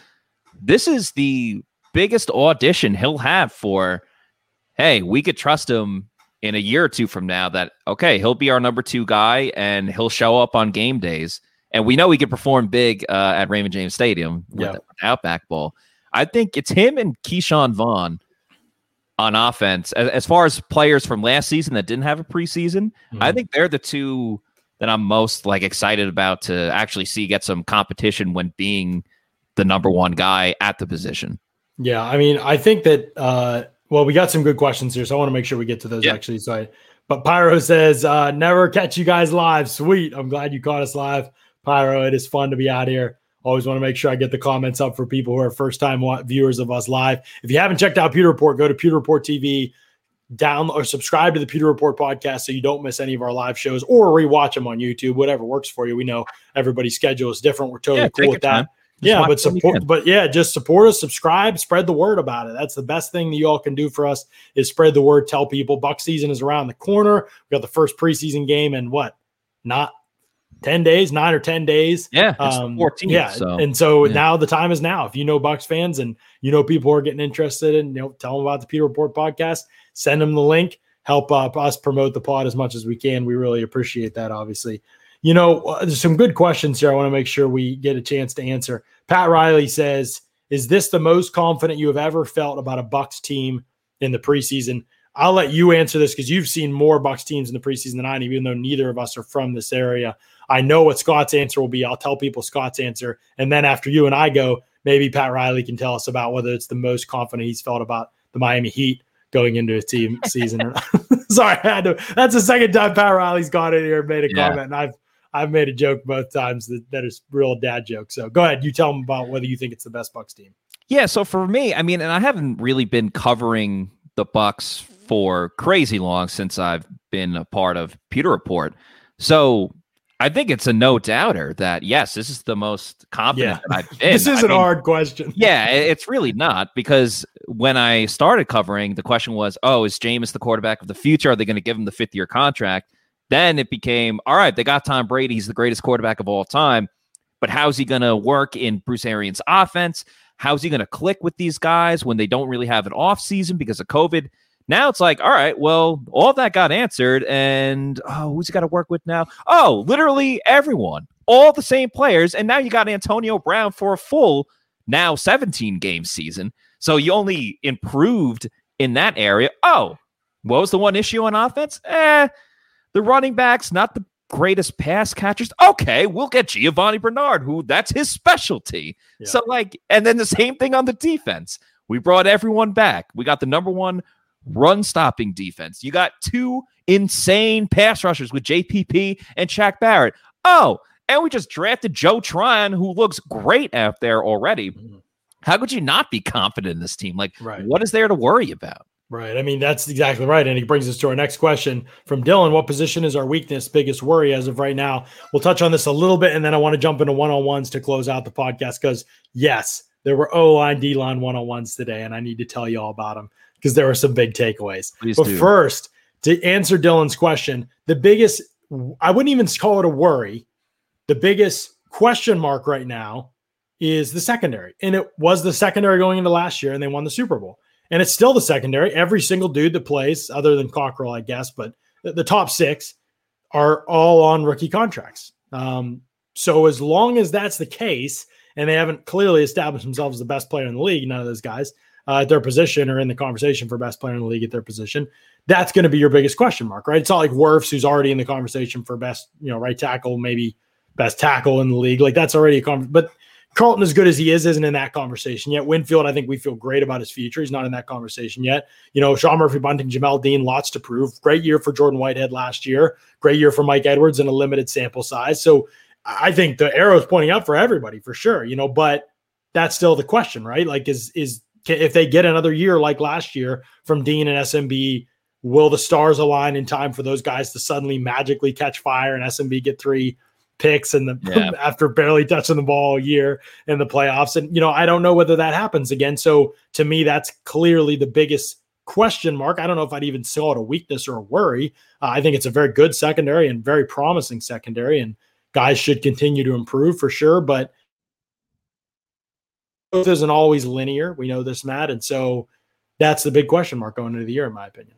This is the biggest audition he'll have for hey, we could trust him in a year or two from now that okay, he'll be our number 2 guy and he'll show up on game days. And we know he can perform big uh, at Raymond James Stadium with Yeah. the Outback Bowl. I think it's him and Ke'Shawn Vaughn on offense. As, as far as players from last season that didn't have a preseason, I Mhm. think they're the two that I'm most like excited about to actually see get some competition when being the number one guy at the position. Yeah, I mean, I think that uh well, we got some good questions here, so I want to make sure we get to those Yeah. actually. So I but Pyro says, uh, never catch you guys live. Sweet. I'm glad you caught us live. Pyro, it is fun to be out here. Always want to make sure I get the comments up for people who are first time viewers of us live. If you haven't checked out Pewter Report, go to Pewter Report TV, down or subscribe to the Pewter Report podcast so you don't miss any of our live shows or rewatch them on YouTube, whatever works for you. We know everybody's schedule is different. We're totally Yeah, cool with that. time. Just yeah, but support, but yeah, just support us, subscribe, spread the word about it. That's the best thing that you all can do for us is spread the word, tell people. Buc season is around the corner. We got the first preseason game and what, not ten days, nine or ten days. Yeah, Um, 14. yeah, so and so yeah. now the time is now. If you know Bucs fans and you know people who are getting interested in, you know, tell them about the Pewter Report podcast. Send them the link. Help uh, us promote the pod as much as we can. We really appreciate that. Obviously, you know, uh, there's some good questions here. I want to make sure we get a chance to answer. Pat Riley says, "Is this the most confident you have ever felt about a Bucs team in the preseason?" I'll let you answer this because you've seen more Bucs teams in the preseason than I, do, even though neither of us are from this area. I know what Scott's answer will be. I'll tell people Scott's answer, and then after you and I go, maybe Pat Riley can tell us about whether it's the most confident he's felt about the Miami Heat going into a team season or not. Sorry, I had to. That's the second time Pat Riley's gone in here and made a Yeah. comment, and I've I've made a joke both times that, that is real dad joke. So go ahead, you tell them about whether you think it's the best Bucs team. Yeah, so for me, I mean, and I haven't really been covering the Bucs for crazy long since I've been a part of Pewter Report. So I think it's a no doubter that yes, this is the most confident Yeah. I've been. this is I an mean, hard question. Yeah, it's really not because when I started covering, the question was, "Oh, is Jameis the quarterback of the future? Are they going to give him the fifth year contract?" Then it became, "All right, they got Tom Brady. He's the greatest quarterback of all time, but how's he going to work in Bruce Arians' offense? How's he going to click with these guys when they don't really have an off season because of COVID?" Now it's like, all right, well, all that got answered, and oh, who's he got to work with now? Oh, literally everyone, all the same players, and now you got Antonio Brown for a full now 17 game season. So you only improved in that area. Oh, what was the one issue on offense? Eh, the running backs, not the greatest pass catchers. Okay, we'll get Giovani Bernard, who that's his specialty. Yeah. So, like, and then the same thing on the defense. We brought everyone back. We got the number one run stopping defense. You got two insane pass rushers with JPP and Shaq Barrett. Oh, and we just drafted Joe Tryon, who looks great out there already. Mhm. How could you not be confident in this team? Like, Right. what is there to worry about? Right. I mean, that's exactly right. And it brings us to our next question from Dylan. What position is our weakness, biggest worry as of right now? We'll touch on this a little bit, and then I want to jump into one on ones to close out the podcast because, yes, there were O line, D line one on ones today, and I need to tell you all about them because there were some big takeaways. Please but do. first, to answer Dylan's question, the biggest, I wouldn't even call it a worry. The biggest question mark right now is the secondary. And it was the secondary going into last year, and they won the Super Bowl. And it's still the secondary. Every single dude that plays, other than Cockrell, I guess, but the, top six are all on rookie contracts. Um, so as long as that's the case, and they haven't clearly established themselves as the best player in the league, none of those guys uh, at their position or in the conversation for best player in the league at their position, that's going to be your biggest question mark, right? It's not like Wirfs, who's already in the conversation for best, you know, right tackle, maybe best tackle in the league. Like that's already a conversation. But Carlton, as good as he is, isn't in that conversation yet. Winfield, I think we feel great about his future. He's not in that conversation yet. You know, Sean Murphy Bunting, Jamel Dean, lots to prove. Great year for Jordan Whitehead last year. Great year for Mike Edwards in a limited sample size. So I think the arrow's pointing up for everybody for sure. You know, but that's still the question, right? Like, is is if they get another year like last year from Dean and SMB, will the stars align in time for those guys to suddenly magically catch fire and SMB get three picks and the Yeah. after barely touching the ball all year in the playoffs? And you know, I don't know whether that happens again. So to me, that's clearly the biggest question mark. I don't know if I'd even call it a weakness or a worry. Uh, I think it's a very good secondary and very promising secondary, and guys should continue to improve for sure. But growth isn't always linear. We know this, Matt, and so that's the big question mark going into the year, in my opinion.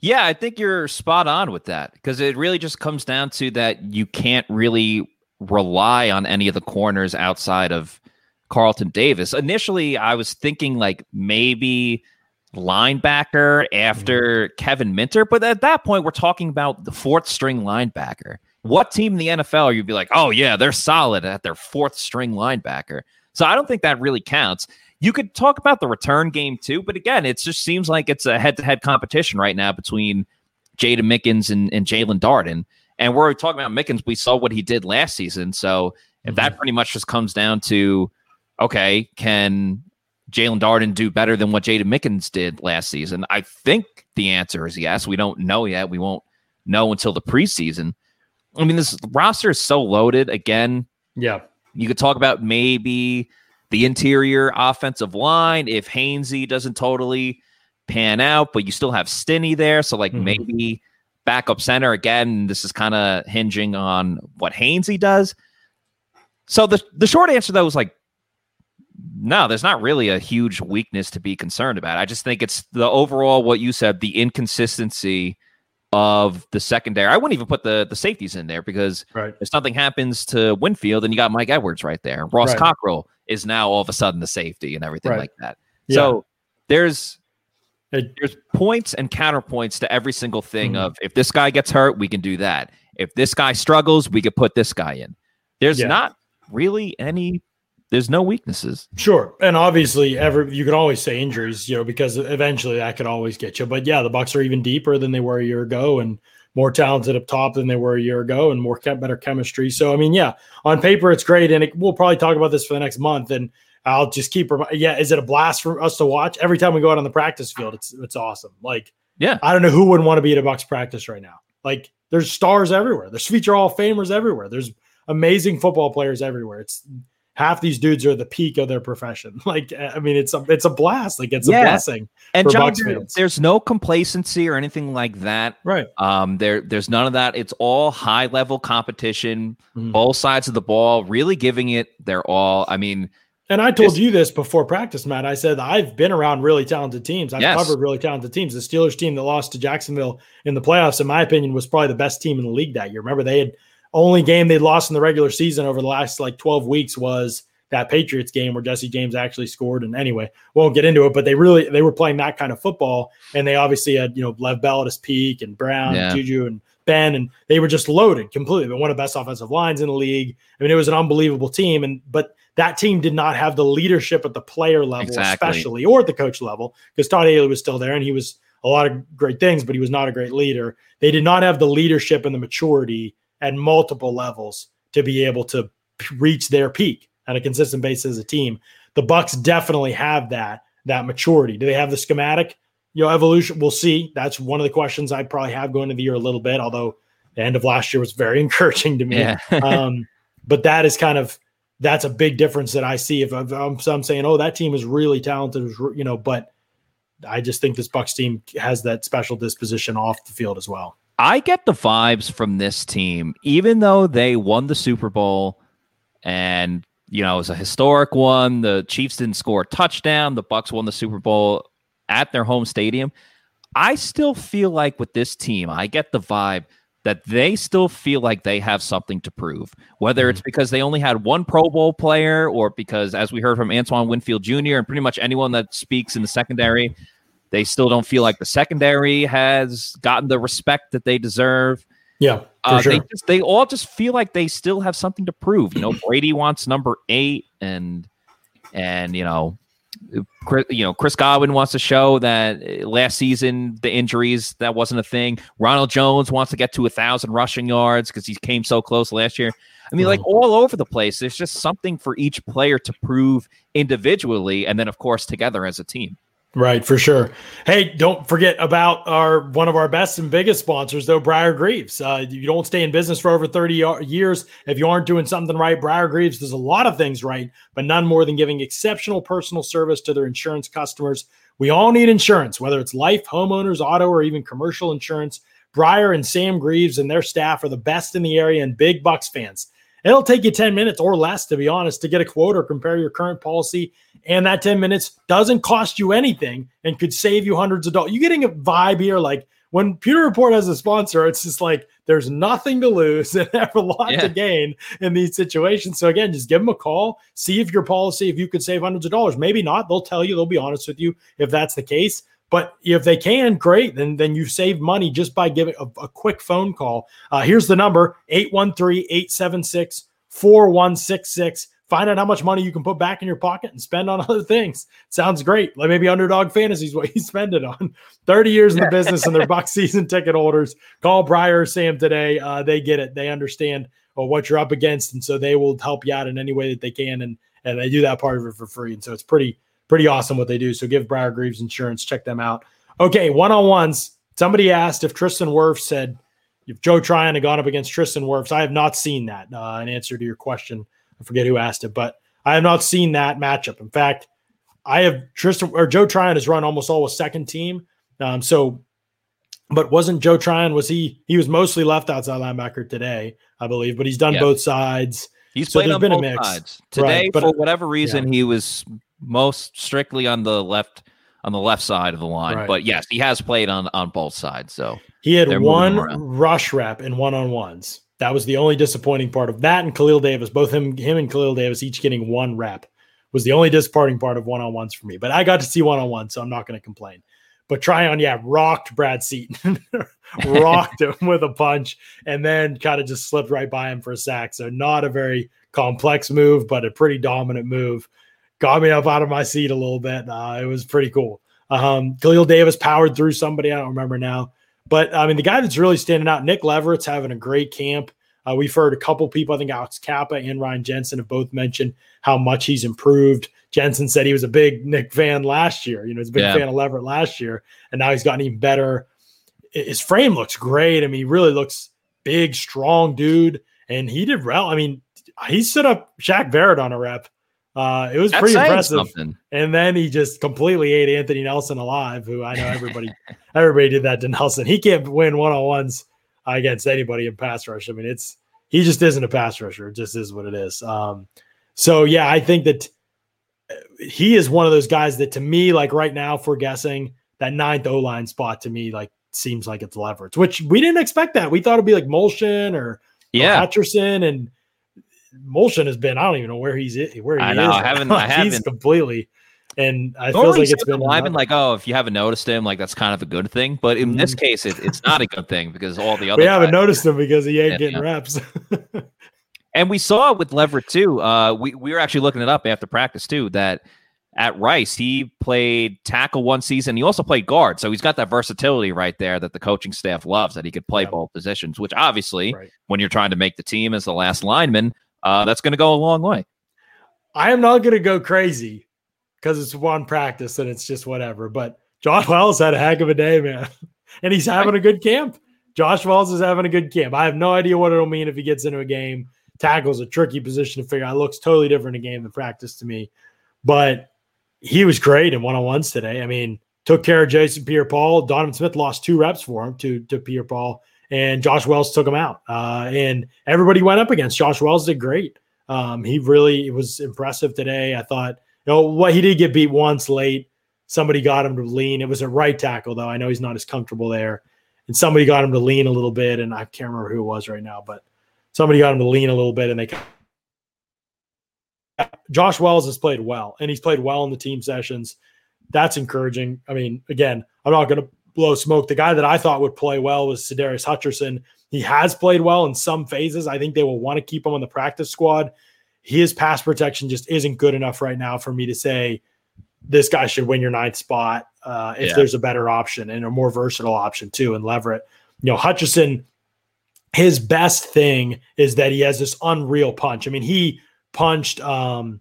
Yeah, I think you're spot on with that because it really just comes down to that you can't really rely on any of the corners outside of Carlton Davis. Initially, I was thinking like maybe linebacker mm-hmm. after Kevin Minter, but at that point, we're talking about the fourth string linebacker. What team in the NFL are you be like, oh yeah, they're solid at their fourth string linebacker? So I don't think that really counts. You could talk about the return game too, but again, it just seems like it's a head-to-head competition right now between Jaydon Mickens and, and Jaelon Darden. And we're talking about Mickens. We saw what he did last season. So if that mm-hmm. pretty much just comes down to, okay, can Jaelon Darden do better than what Jaydon Mickens did last season? I think the answer is yes. We don't know yet. We won't know until the preseason. I mean, this roster is so loaded. Again, Yeah. You could talk about maybe the interior offensive line if Hainsey doesn't totally pan out, but you still have Stinnie there. So, like, Mhm. maybe backup center again. This is kind of hinging on what Hainsey does. So, the, the short answer, though, is like, no, there's not really a huge weakness to be concerned about. I just think it's the overall, what you said, the inconsistency of the secondary. I wouldn't even put the the safeties in there because Right. if something happens to Winfield, then you got Mike Edwards right there. Ross Right. Cockrell is now all of a sudden the safety and everything Right. like that. Yeah. So there's there's points and counterpoints to every single thing Mhm. of if this guy gets hurt, we can do that. If this guy struggles, we could put this guy in. There's Yeah. not really any there's no weaknesses. Sure, and obviously, every you can always say injuries, you know, because eventually that could always get you. But yeah, the Bucs are even deeper than they were a year ago, and more talented up top than they were a year ago, and more better chemistry. So I mean, yeah, on paper it's great, and it, we'll probably talk about this for the next month. And I'll just keep yeah, is it a blast for us to watch every time we go out on the practice field? It's it's awesome. Like Yeah. I don't know who wouldn't want to be at a Bucs practice right now. Like there's stars everywhere. There's future Hall of Famers everywhere. There's amazing football players everywhere. It's half these dudes are the peak of their profession. Like, I mean, it's a it's a blast. Like, it's yeah. a blessing. And Jon, there's no complacency or anything like that. Right. Um. There, there's none of that. It's all high level competition. Mm. Both sides of the ball, really giving it their all. I mean. And I told you this before practice, Matt. I said I've been around really talented teams. I've yes. covered really talented teams. The Steelers team that lost to Jacksonville in the playoffs, in my opinion, was probably the best team in the league that year. Remember, they had only game they lost in the regular season over the last like 12 weeks was that Patriots game where Jesse James actually scored. And anyway, won't get into it, but they really they were playing that kind of football, and they obviously had you know Lev Bell at his peak and Brown, yeah. and Juju, and Ben, and they were just loaded completely. But one of the best offensive lines in the league. I mean, it was an unbelievable team, and but that team did not have the leadership at the player level, exactly. especially or at the coach level, because Todd Haley was still there and he was a lot of great things, but he was not a great leader. They did not have the leadership and the maturity at multiple levels to be able to reach their peak on a consistent basis as a team. The Bucs definitely have that that maturity. Do they have the schematic? You know, evolution. We'll see. That's one of the questions I probably have going into the year a little bit. Although the end of last year was very encouraging to me. Yeah. um, but that is kind of that's a big difference that I see. If I'm, I'm saying, oh, that team is really talented, you know, but I just think this Bucs team has that special disposition off the field as well. I get the vibes from this team, even though they won the Super Bowl and you know it was a historic one. The Chiefs didn't score a touchdown. The Bucs won the Super Bowl at their home stadium. I still feel like with this team, I get the vibe that they still feel like they have something to prove. Whether it's mm-hmm. because they only had one Pro Bowl player or because, as we heard from Antoine Winfield Jr. and pretty much anyone that speaks in the secondary, they still don't feel like the secondary has gotten the respect that they deserve. Yeah, uh, sure. they just they all just feel like they still have something to prove. You know, Brady wants number eight, and and you know Chris, you know, Chris Godwin wants to show that uh, last season the injuries that wasn't a thing. Ronald Jones wants to get to a thousand rushing yards because he came so close last year. I mean, like mm-hmm. all over the place. There's just something for each player to prove individually, and then of course together as a team. Right, for sure. Hey, don't forget about our one of our best and biggest sponsors, though, Briar Greaves. Uh, you don't stay in business for over 30 years if you aren't doing something right. Briar Greaves does a lot of things right, but none more than giving exceptional personal service to their insurance customers. We all need insurance, whether it's life, homeowners, auto, or even commercial insurance. Briar and Sam Greaves and their staff are the best in the area and big Bucs fans. It'll take you 10 minutes or less, to be honest, to get a quote or compare your current policy. And that 10 minutes doesn't cost you anything and could save you hundreds of dollars. You're getting a vibe here. Like when Pewter Report has a sponsor, it's just like there's nothing to lose and have a lot yeah. to gain in these situations. So again, just give them a call, see if your policy, if you could save hundreds of dollars. Maybe not. They'll tell you, they'll be honest with you if that's the case. But if they can, great. Then then you save money just by giving a, a quick phone call. Uh, here's the number 813-876 4166. Find out how much money you can put back in your pocket and spend on other things. Sounds great. Like maybe underdog fantasy is what you spend it on. 30 years in the business and they're Buc season ticket holders. Call Briar Sam today. Uh, they get it. They understand uh, what you're up against. And so they will help you out in any way that they can. And and they do that part of it for free. And so it's pretty pretty awesome what they do. So give Briar Greaves Insurance, check them out. Okay, one on ones. Somebody asked if Tristan Wirfs said if Joe Tryon had gone up against Tristan Wirfs. I have not seen that. Uh, in answer to your question, I forget who asked it, but I have not seen that matchup. In fact, I have Tristan or Joe Tryon has run almost all with second team. Um, so, but wasn't Joe Tryon? Was he? He was mostly left outside linebacker today, I believe, but he's done yep. both sides. He's so played on been both a mix. sides today. Right, but, for whatever reason, yeah. he was most strictly on the left on the left side of the line. Right. But yes, he has played on on both sides. So he had one rush rep in one on ones. That was the only disappointing part of that. And Khalil Davis, both him him and Khalil Davis, each getting one rep, was the only disappointing part of one on ones for me. But I got to see one on one, so I'm not going to complain. But Tryon, yeah, rocked Brad Seaton, rocked him with a punch, and then kind of just slipped right by him for a sack. So not a very complex move, but a pretty dominant move got me up out of my seat a little bit. Uh, it was pretty cool. Um, Khalil Davis powered through somebody. I don't remember now. But I mean, the guy that's really standing out, Nick Leverett's having a great camp. Uh, we've heard a couple people, I think Alex Cappa and Ryan Jensen have both mentioned how much he's improved. Jensen said he was a big Nick fan last year. You know, he's a big yeah. fan of Leverett last year, and now he's gotten even better. His frame looks great. I mean, he really looks big, strong dude, and he did well. I mean, he stood up Shaq Barrett on a rep. Uh, it was That's pretty impressive. something. And then he just completely ate Anthony Nelson alive, who I know everybody everybody did that to Nelson. He can't win one on ones against anybody in pass rush. I mean, it's he just isn't a pass rusher. It just is what it is. Um, so yeah, I think that uh, he is one of those guys that to me, like right now, if we're guessing that ninth O line spot to me, like seems like it's leverage, which we didn't expect that. We thought it'd be like Molchon or, or Yeah. Hutcherson and Molchon has been. I don't even know where he's at- where he I know, is. I haven't- I He's haven't. completely, and I feel like it's with the been like, oh, if you haven't noticed him, like that's kind of a good thing. But in this Mhm. case, it, it's not a good thing because all the other we haven't noticed him because he ain't getting yeah. reps. And we saw it with Leverett too. Uh, we we were actually looking it up after practice too. That at Rice he played tackle one season. He also played guard, so he's got that versatility right there that the coaching staff loves. That he could play Yeah. both positions, which obviously, Right. when you're trying to make the team as the last lineman, uh, that's going to go a long way. I am not going to go crazy because it's one practice and it's just whatever. But John Wells had a heck of a day, man, and he's having a good camp. Josh Wells is having a good camp. I have no idea what it'll mean if he gets into a game. Tackle's a tricky position to figure out. It looks totally different in a game than practice to me, but he was great in one on ones today. I mean, took care of Jason Pierre Paul. Donovan Smith lost two reps for him to to Pierre Paul, and Josh Wells took him out. Uh, and everybody went up against Josh Wells did great. Um, he really was impressive today. I thought, you know, what he did get beat once late. Somebody got him to lean. It was a right tackle, though. I know he's not as comfortable there. And somebody got him to lean a little bit, and I can't remember who it was right now, but somebody got him to lean a little bit, and they. Josh Wells has played well, and he's played well in the team sessions. That's encouraging. I mean, again, I'm not going to blow smoke. The guy that I thought would play well was Sadarius Hutcherson. He has played well in some phases. I think they will want to keep him on the practice squad. His pass protection just isn't good enough right now for me to say this guy should win your ninth spot uh, if Yeah. there's a better option and a more versatile option too. And Leverett, you know, Hutcherson, his best thing is that he has this unreal punch. I mean, he punched um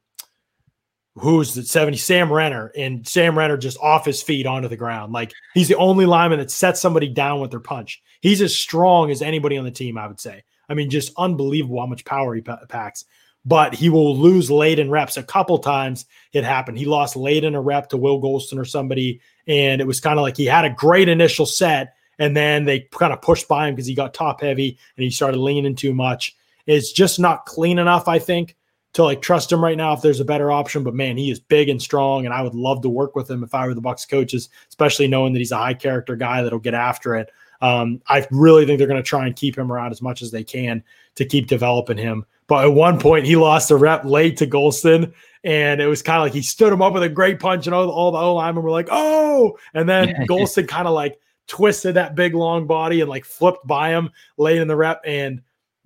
who's the 70 Sam Renner and Sam Renner just off his feet onto the ground. Like he's the only lineman that sets somebody down with their punch. He's as strong as anybody on the team, I would say. I mean, just unbelievable how much power he pa- packs. But he will lose late in reps. A couple times it happened. He lost late in a rep to Will Gholston or somebody, and it was kind of like he had a great initial set, and then they kind of pushed by him because he got top heavy and he started leaning too much. It's just not clean enough, I think, to like trust him right now if there's a better option. But man, he is big and strong, and I would love to work with him if I were the Bucs coaches, especially knowing that he's a high character guy that'll get after it. Um, I really think they're going to try and keep him around as much as they can to keep developing him. But at one point, he lost a rep late to Gholston, and it was kind of like he stood him up with a great punch, and all, all the O linemen were like, "Oh!" And then Yeah. Gholston kind of like twisted that big long body and like flipped by him late in the rep, and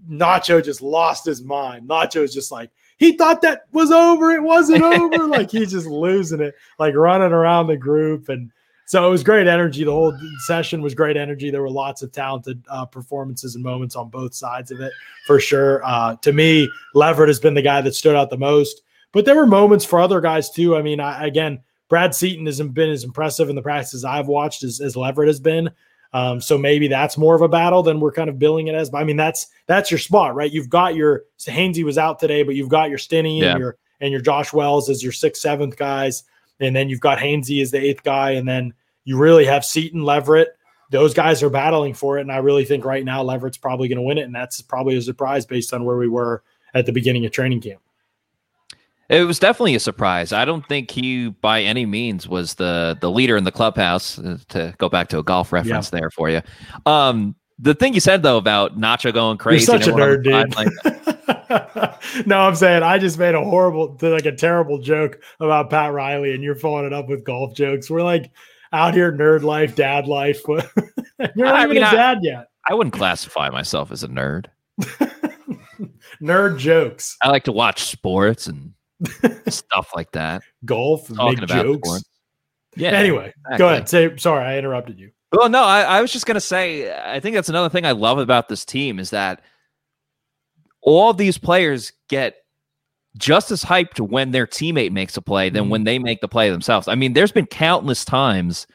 Nacho just lost his mind. Nacho's just like he thought that was over. It wasn't over. like he's just losing it, like running around the group. And so it was great energy. The whole session was great energy. There were lots of talented uh, performances and moments on both sides of it for sure. Uh, to me, Leverett has been the guy that stood out the most, but there were moments for other guys too. I mean, I, again, Brad Seaton hasn't been as impressive in the practices I've watched as, as Leverett has been. Um, so maybe that's more of a battle than we're kind of billing it as. But I mean, that's that's your spot, right? You've got your so Hainsey was out today, but you've got your Stinnie Yeah. and your and your Josh Wells as your sixth, seventh guys, and then you've got Hainsey as the eighth guy, and then you really have Seaton, Leverett. Those guys are battling for it, and I really think right now Leverett's probably going to win it, and that's probably a surprise based on where we were at the beginning of training camp. It was definitely a surprise. I don't think he, by any means, was the the leader in the clubhouse. uh, To go back to a golf reference there for you. Um, the thing you said though about Nacho going crazy. You're such a nerd, on the sideline- dude. no, I'm saying I just made a horrible, like a terrible joke about Pat Riley, and you're following it up with golf jokes. We're like out here, nerd life, dad life. you're not I even mean, a I- dad yet. I wouldn't classify myself as a nerd. Nerd jokes, I like to watch sports and stuff like that. golf, Talking make about jokes. Yeah. Anyway, exactly. go ahead. Say sorry, I interrupted you. Well, no, I, I was just gonna say. I think that's another thing I love about this team is that all these players get just as hyped when their teammate makes a play than Mhm. when they make the play themselves. I mean, there's been countless times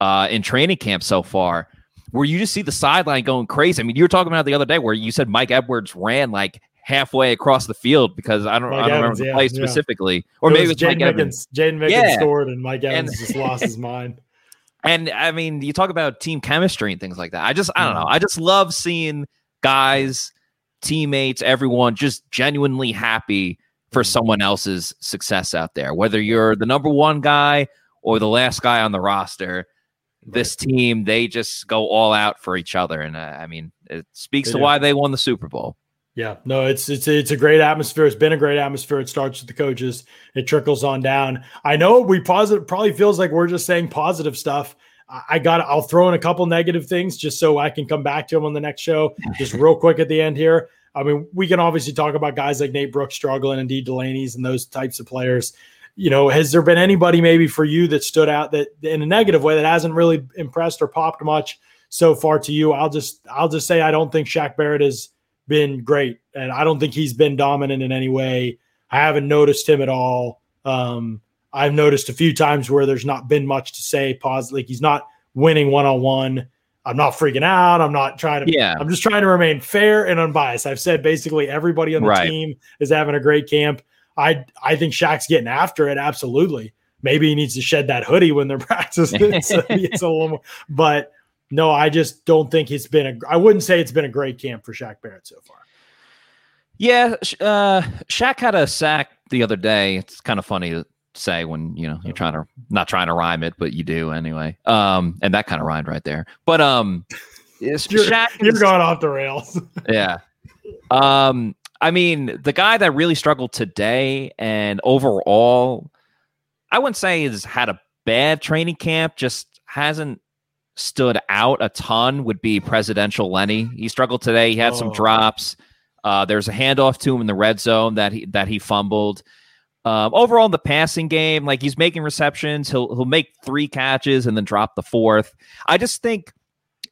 uh, in training camp so far where you just see the sideline going crazy. I mean, you were talking about the other day where you said Mike Edwards ran like halfway across the field because I don't, Mike I don't Evans, remember the yeah, play specifically, or it maybe it's Jaydon Mickens. Jaydon Mickens yeah. scored and Mike Evans and, just lost his mind. And I mean, you talk about team chemistry and things like that. I just, I don't know. I just love seeing guys, teammates, everyone just genuinely happy for mm-hmm. someone else's success out there. Whether you're the number one guy or the last guy on the roster, this team they just go all out for each other, and uh, I mean, it speaks they to do. why they won the Super Bowl. Yeah, no, it's it's it's a great atmosphere. It's been a great atmosphere. It starts with the coaches. It trickles on down. I know we positive probably feels like we're just saying positive stuff. I got I'll throw in a couple negative things just so I can come back to them on the next show. Just real quick at the end here. I mean, we can obviously talk about guys like Nate Brooks struggling and Dee Delaney's and those types of players. You know, has there been anybody maybe for you that stood out that in a negative way that hasn't really impressed or popped much so far to you? I'll just I'll just say I don't think Shaq Barrett has been great, and I don't think he's been dominant in any way. I haven't noticed him at all. Um, I've noticed a few times where there's not been much to say Pause. Like he's not winning one on one. I'm not freaking out. I'm not trying to. Yeah. I'm just trying to remain fair and unbiased. I've said basically everybody on the right. team is having a great camp. I I think Shaq's getting after it. Absolutely. Maybe he needs to shed that hoodie when they're practicing. so it's a little more, but no, I just don't think it's been a. I wouldn't say it's been a great camp for Shaq Barrett so far. Yeah, uh, Shaq had a sack the other day. It's kind of funny to say when you know you're trying to not trying to rhyme it, but you do anyway. Um, and that kind of rhymed right there. But um, you're, Shaq you're going off the rails. yeah. Um, I mean, the guy that really struggled today and overall, I wouldn't say has had a bad training camp. Just hasn't stood out a ton. Would be Presidential Lenny. He struggled today. He had oh. some drops. Uh, there's a handoff to him in the red zone that he that he fumbled. Um, overall, in the passing game, like he's making receptions, he'll he'll make three catches and then drop the fourth. I just think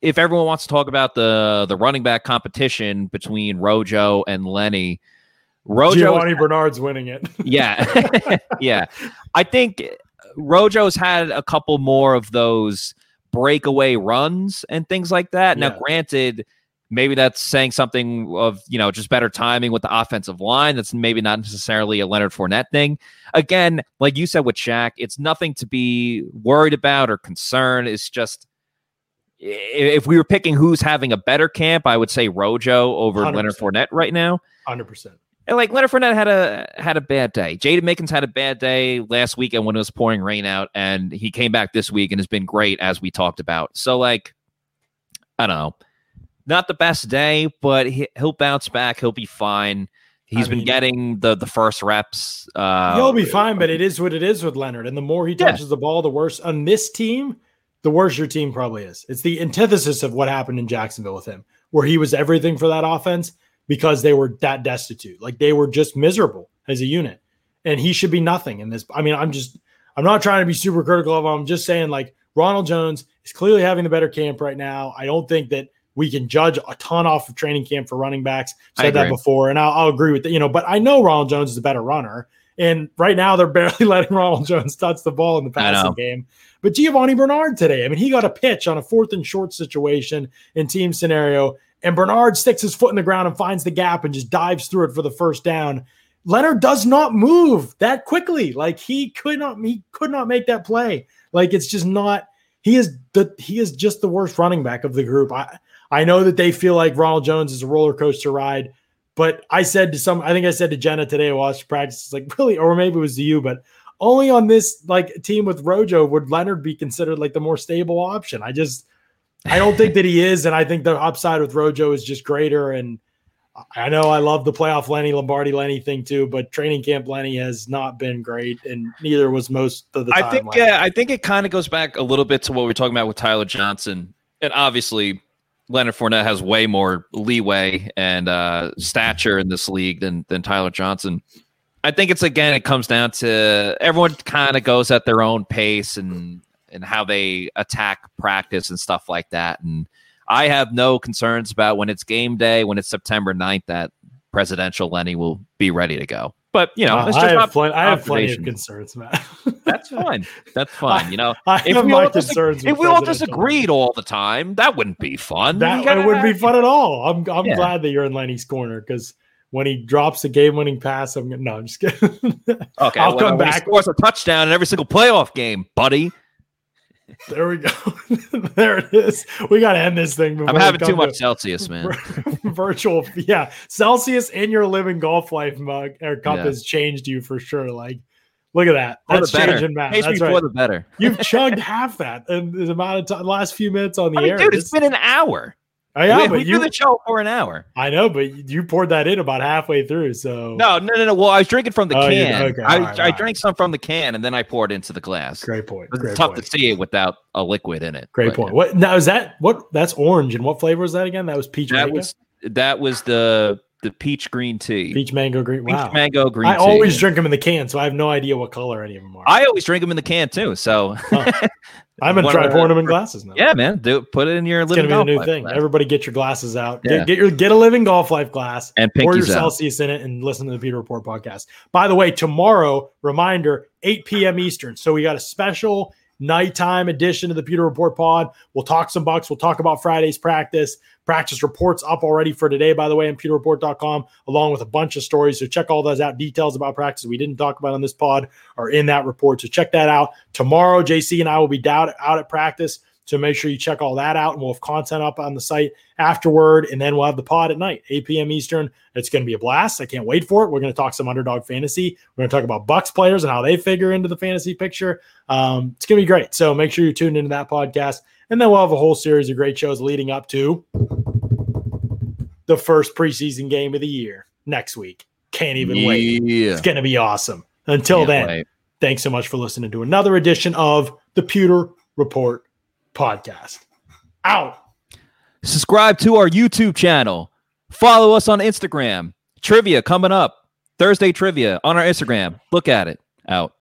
if everyone wants to talk about the the running back competition between Rojo and Lenny, Rojo Giovani Bernard's winning it. yeah, yeah. I think Rojo's had a couple more of those breakaway runs and things like that. Yeah. Now, granted maybe that's saying something of you know just better timing with the offensive line. That's maybe not necessarily a Leonard Fournette thing. Again, like you said with Shaq, it's nothing to be worried about or concerned. It's just if we were picking who's having a better camp, I would say Rojo over 100%. Leonard Fournette right now. Hundred percent. And like Leonard Fournette had a had a bad day. Jaydon Mickens had a bad day last weekend when it was pouring rain out, and he came back this week and has been great as we talked about. So like, I don't know not the best day, but he, will bounce back. He'll be fine. He's I been mean, getting the the first reps. Uh, he'll be fine, but it is what it is with Leonard. And the more he touches yeah. the ball, the worse on this team, the worse your team probably is. It's the antithesis of what happened in Jacksonville with him, where he was everything for that offense because they were that destitute. Like they were just miserable as a unit. And he should be nothing in this. I mean, I'm just I'm not trying to be super critical of him. I'm just saying like Ronald Jones is clearly having the better camp right now. I don't think that we can judge a ton off of training camp for running backs. Said that before, and I'll, I'll, agree with that. You know, but I know Ronald Jones is a better runner, and right now they're barely letting Ronald Jones touch the ball in the passing game. But Giovani Bernard today, I mean, he got a pitch on a fourth and short situation in team scenario, and Bernard sticks his foot in the ground and finds the gap and just dives through it for the first down. Leonard does not move that quickly. Like he could not, he could not make that play. Like it's just not. He is the he is just the worst running back of the group. I I know that they feel like Ronald Jones is a roller coaster ride, but I said to some, I think I said to Jenna today, watch practice, It's like really, or maybe it was to you, but only on this like team with Rojo would Leonard be considered like the more stable option. I just, I don't think that he is, and I think the upside with Rojo is just greater. And I know I love the playoff Lenny Lombardi Lenny thing too, but training camp Lenny has not been great, and neither was most of the time. I think, yeah, I think it kind of goes back a little bit to what we are talking about with Tyler Johnson, and obviously Leonard Fournette has way more leeway and uh, stature in this league than than Tyler Johnson. I think it's again it comes down to everyone kind of goes at their own pace and and how they attack practice and stuff like that. And I have no concerns about when it's game day, when it's September 9th, that presidential Lenny will be ready to go. But you know, Uh, it's I, just have plenty, I have plenty of concerns, Matt. That's fine. That's fine. You know, I if we my all, dis- concerns. if we all disagreed all the time, that wouldn't be fun. That gotta- it wouldn't be fun at all. I'm I'm Yeah. glad that you're in Lenny's corner because when he drops a game-winning pass, I'm no, I'm just kidding. Okay, I'll well, come he back. scores a touchdown in every single playoff game, buddy. There we go. there it is. We got to end this thing. before I'm having too to much Celsius, man. virtual. Yeah, Celsius in your living golf life mug or cup Yeah. has changed you for sure. Like, look at that. For That's changing, Matt. That's right. the better. You've chugged half that in the amount of time, last few minutes on the I mean, air. dude, This- it's been an hour. Oh, I know, we but we you. do the show for an hour. I know, but you poured that in about halfway through. So No, no, no, no. Well, I was drinking from the Oh, can. okay, I, right, I right. drank some from the can and then I poured into the glass. great point. It's Great tough point. to see it without a liquid in it. Great but, point. What now is that? What that's orange and what flavor is that again? That was peach. That was that was the the peach green tea. peach mango green. Peach Wow. mango green I tea. always drink them in the can, so I have no idea what color any of them are. I always drink them in the can too. So I'm gonna try pouring them in glasses now. yeah, man, do put it in your it's gonna living be the new thing. Everybody, get your glasses out. Yeah. Get, get your get a living golf life glass. and Pour your out. Celsius in it and listen to the Pewter Report podcast. By the way, tomorrow, reminder, 8 p.m. Eastern. So we got a special nighttime edition of the Pewter Report pod. We'll talk some Bucs. We'll talk about Friday's practice. Practice reports up already for today, by the way, on pewterreport.com, along with a bunch of stories. So check all those out. Details about practice we didn't talk about on this pod are in that report. So check that out. Tomorrow, JC and I will be down, out at practice. So make sure you check all that out, and we'll have content up on the site afterward. And then we'll have the pod at night, 8 p.m. Eastern. It's going to be a blast. I can't wait for it. We're going to talk some underdog fantasy. We're going to talk about Bucs players and how they figure into the fantasy picture. Um, it's going to be great. So make sure you tune into that podcast. And then we'll have a whole series of great shows leading up to the first preseason game of the year next week. Can't even wait. It's going to be awesome. Until Can't then, wait. thanks so much for listening to another edition of the Pewter Report podcast. Out. subscribe to our YouTube channel. Follow us on Instagram. Trivia coming up. Thursday trivia on our Instagram. Look at it. Out.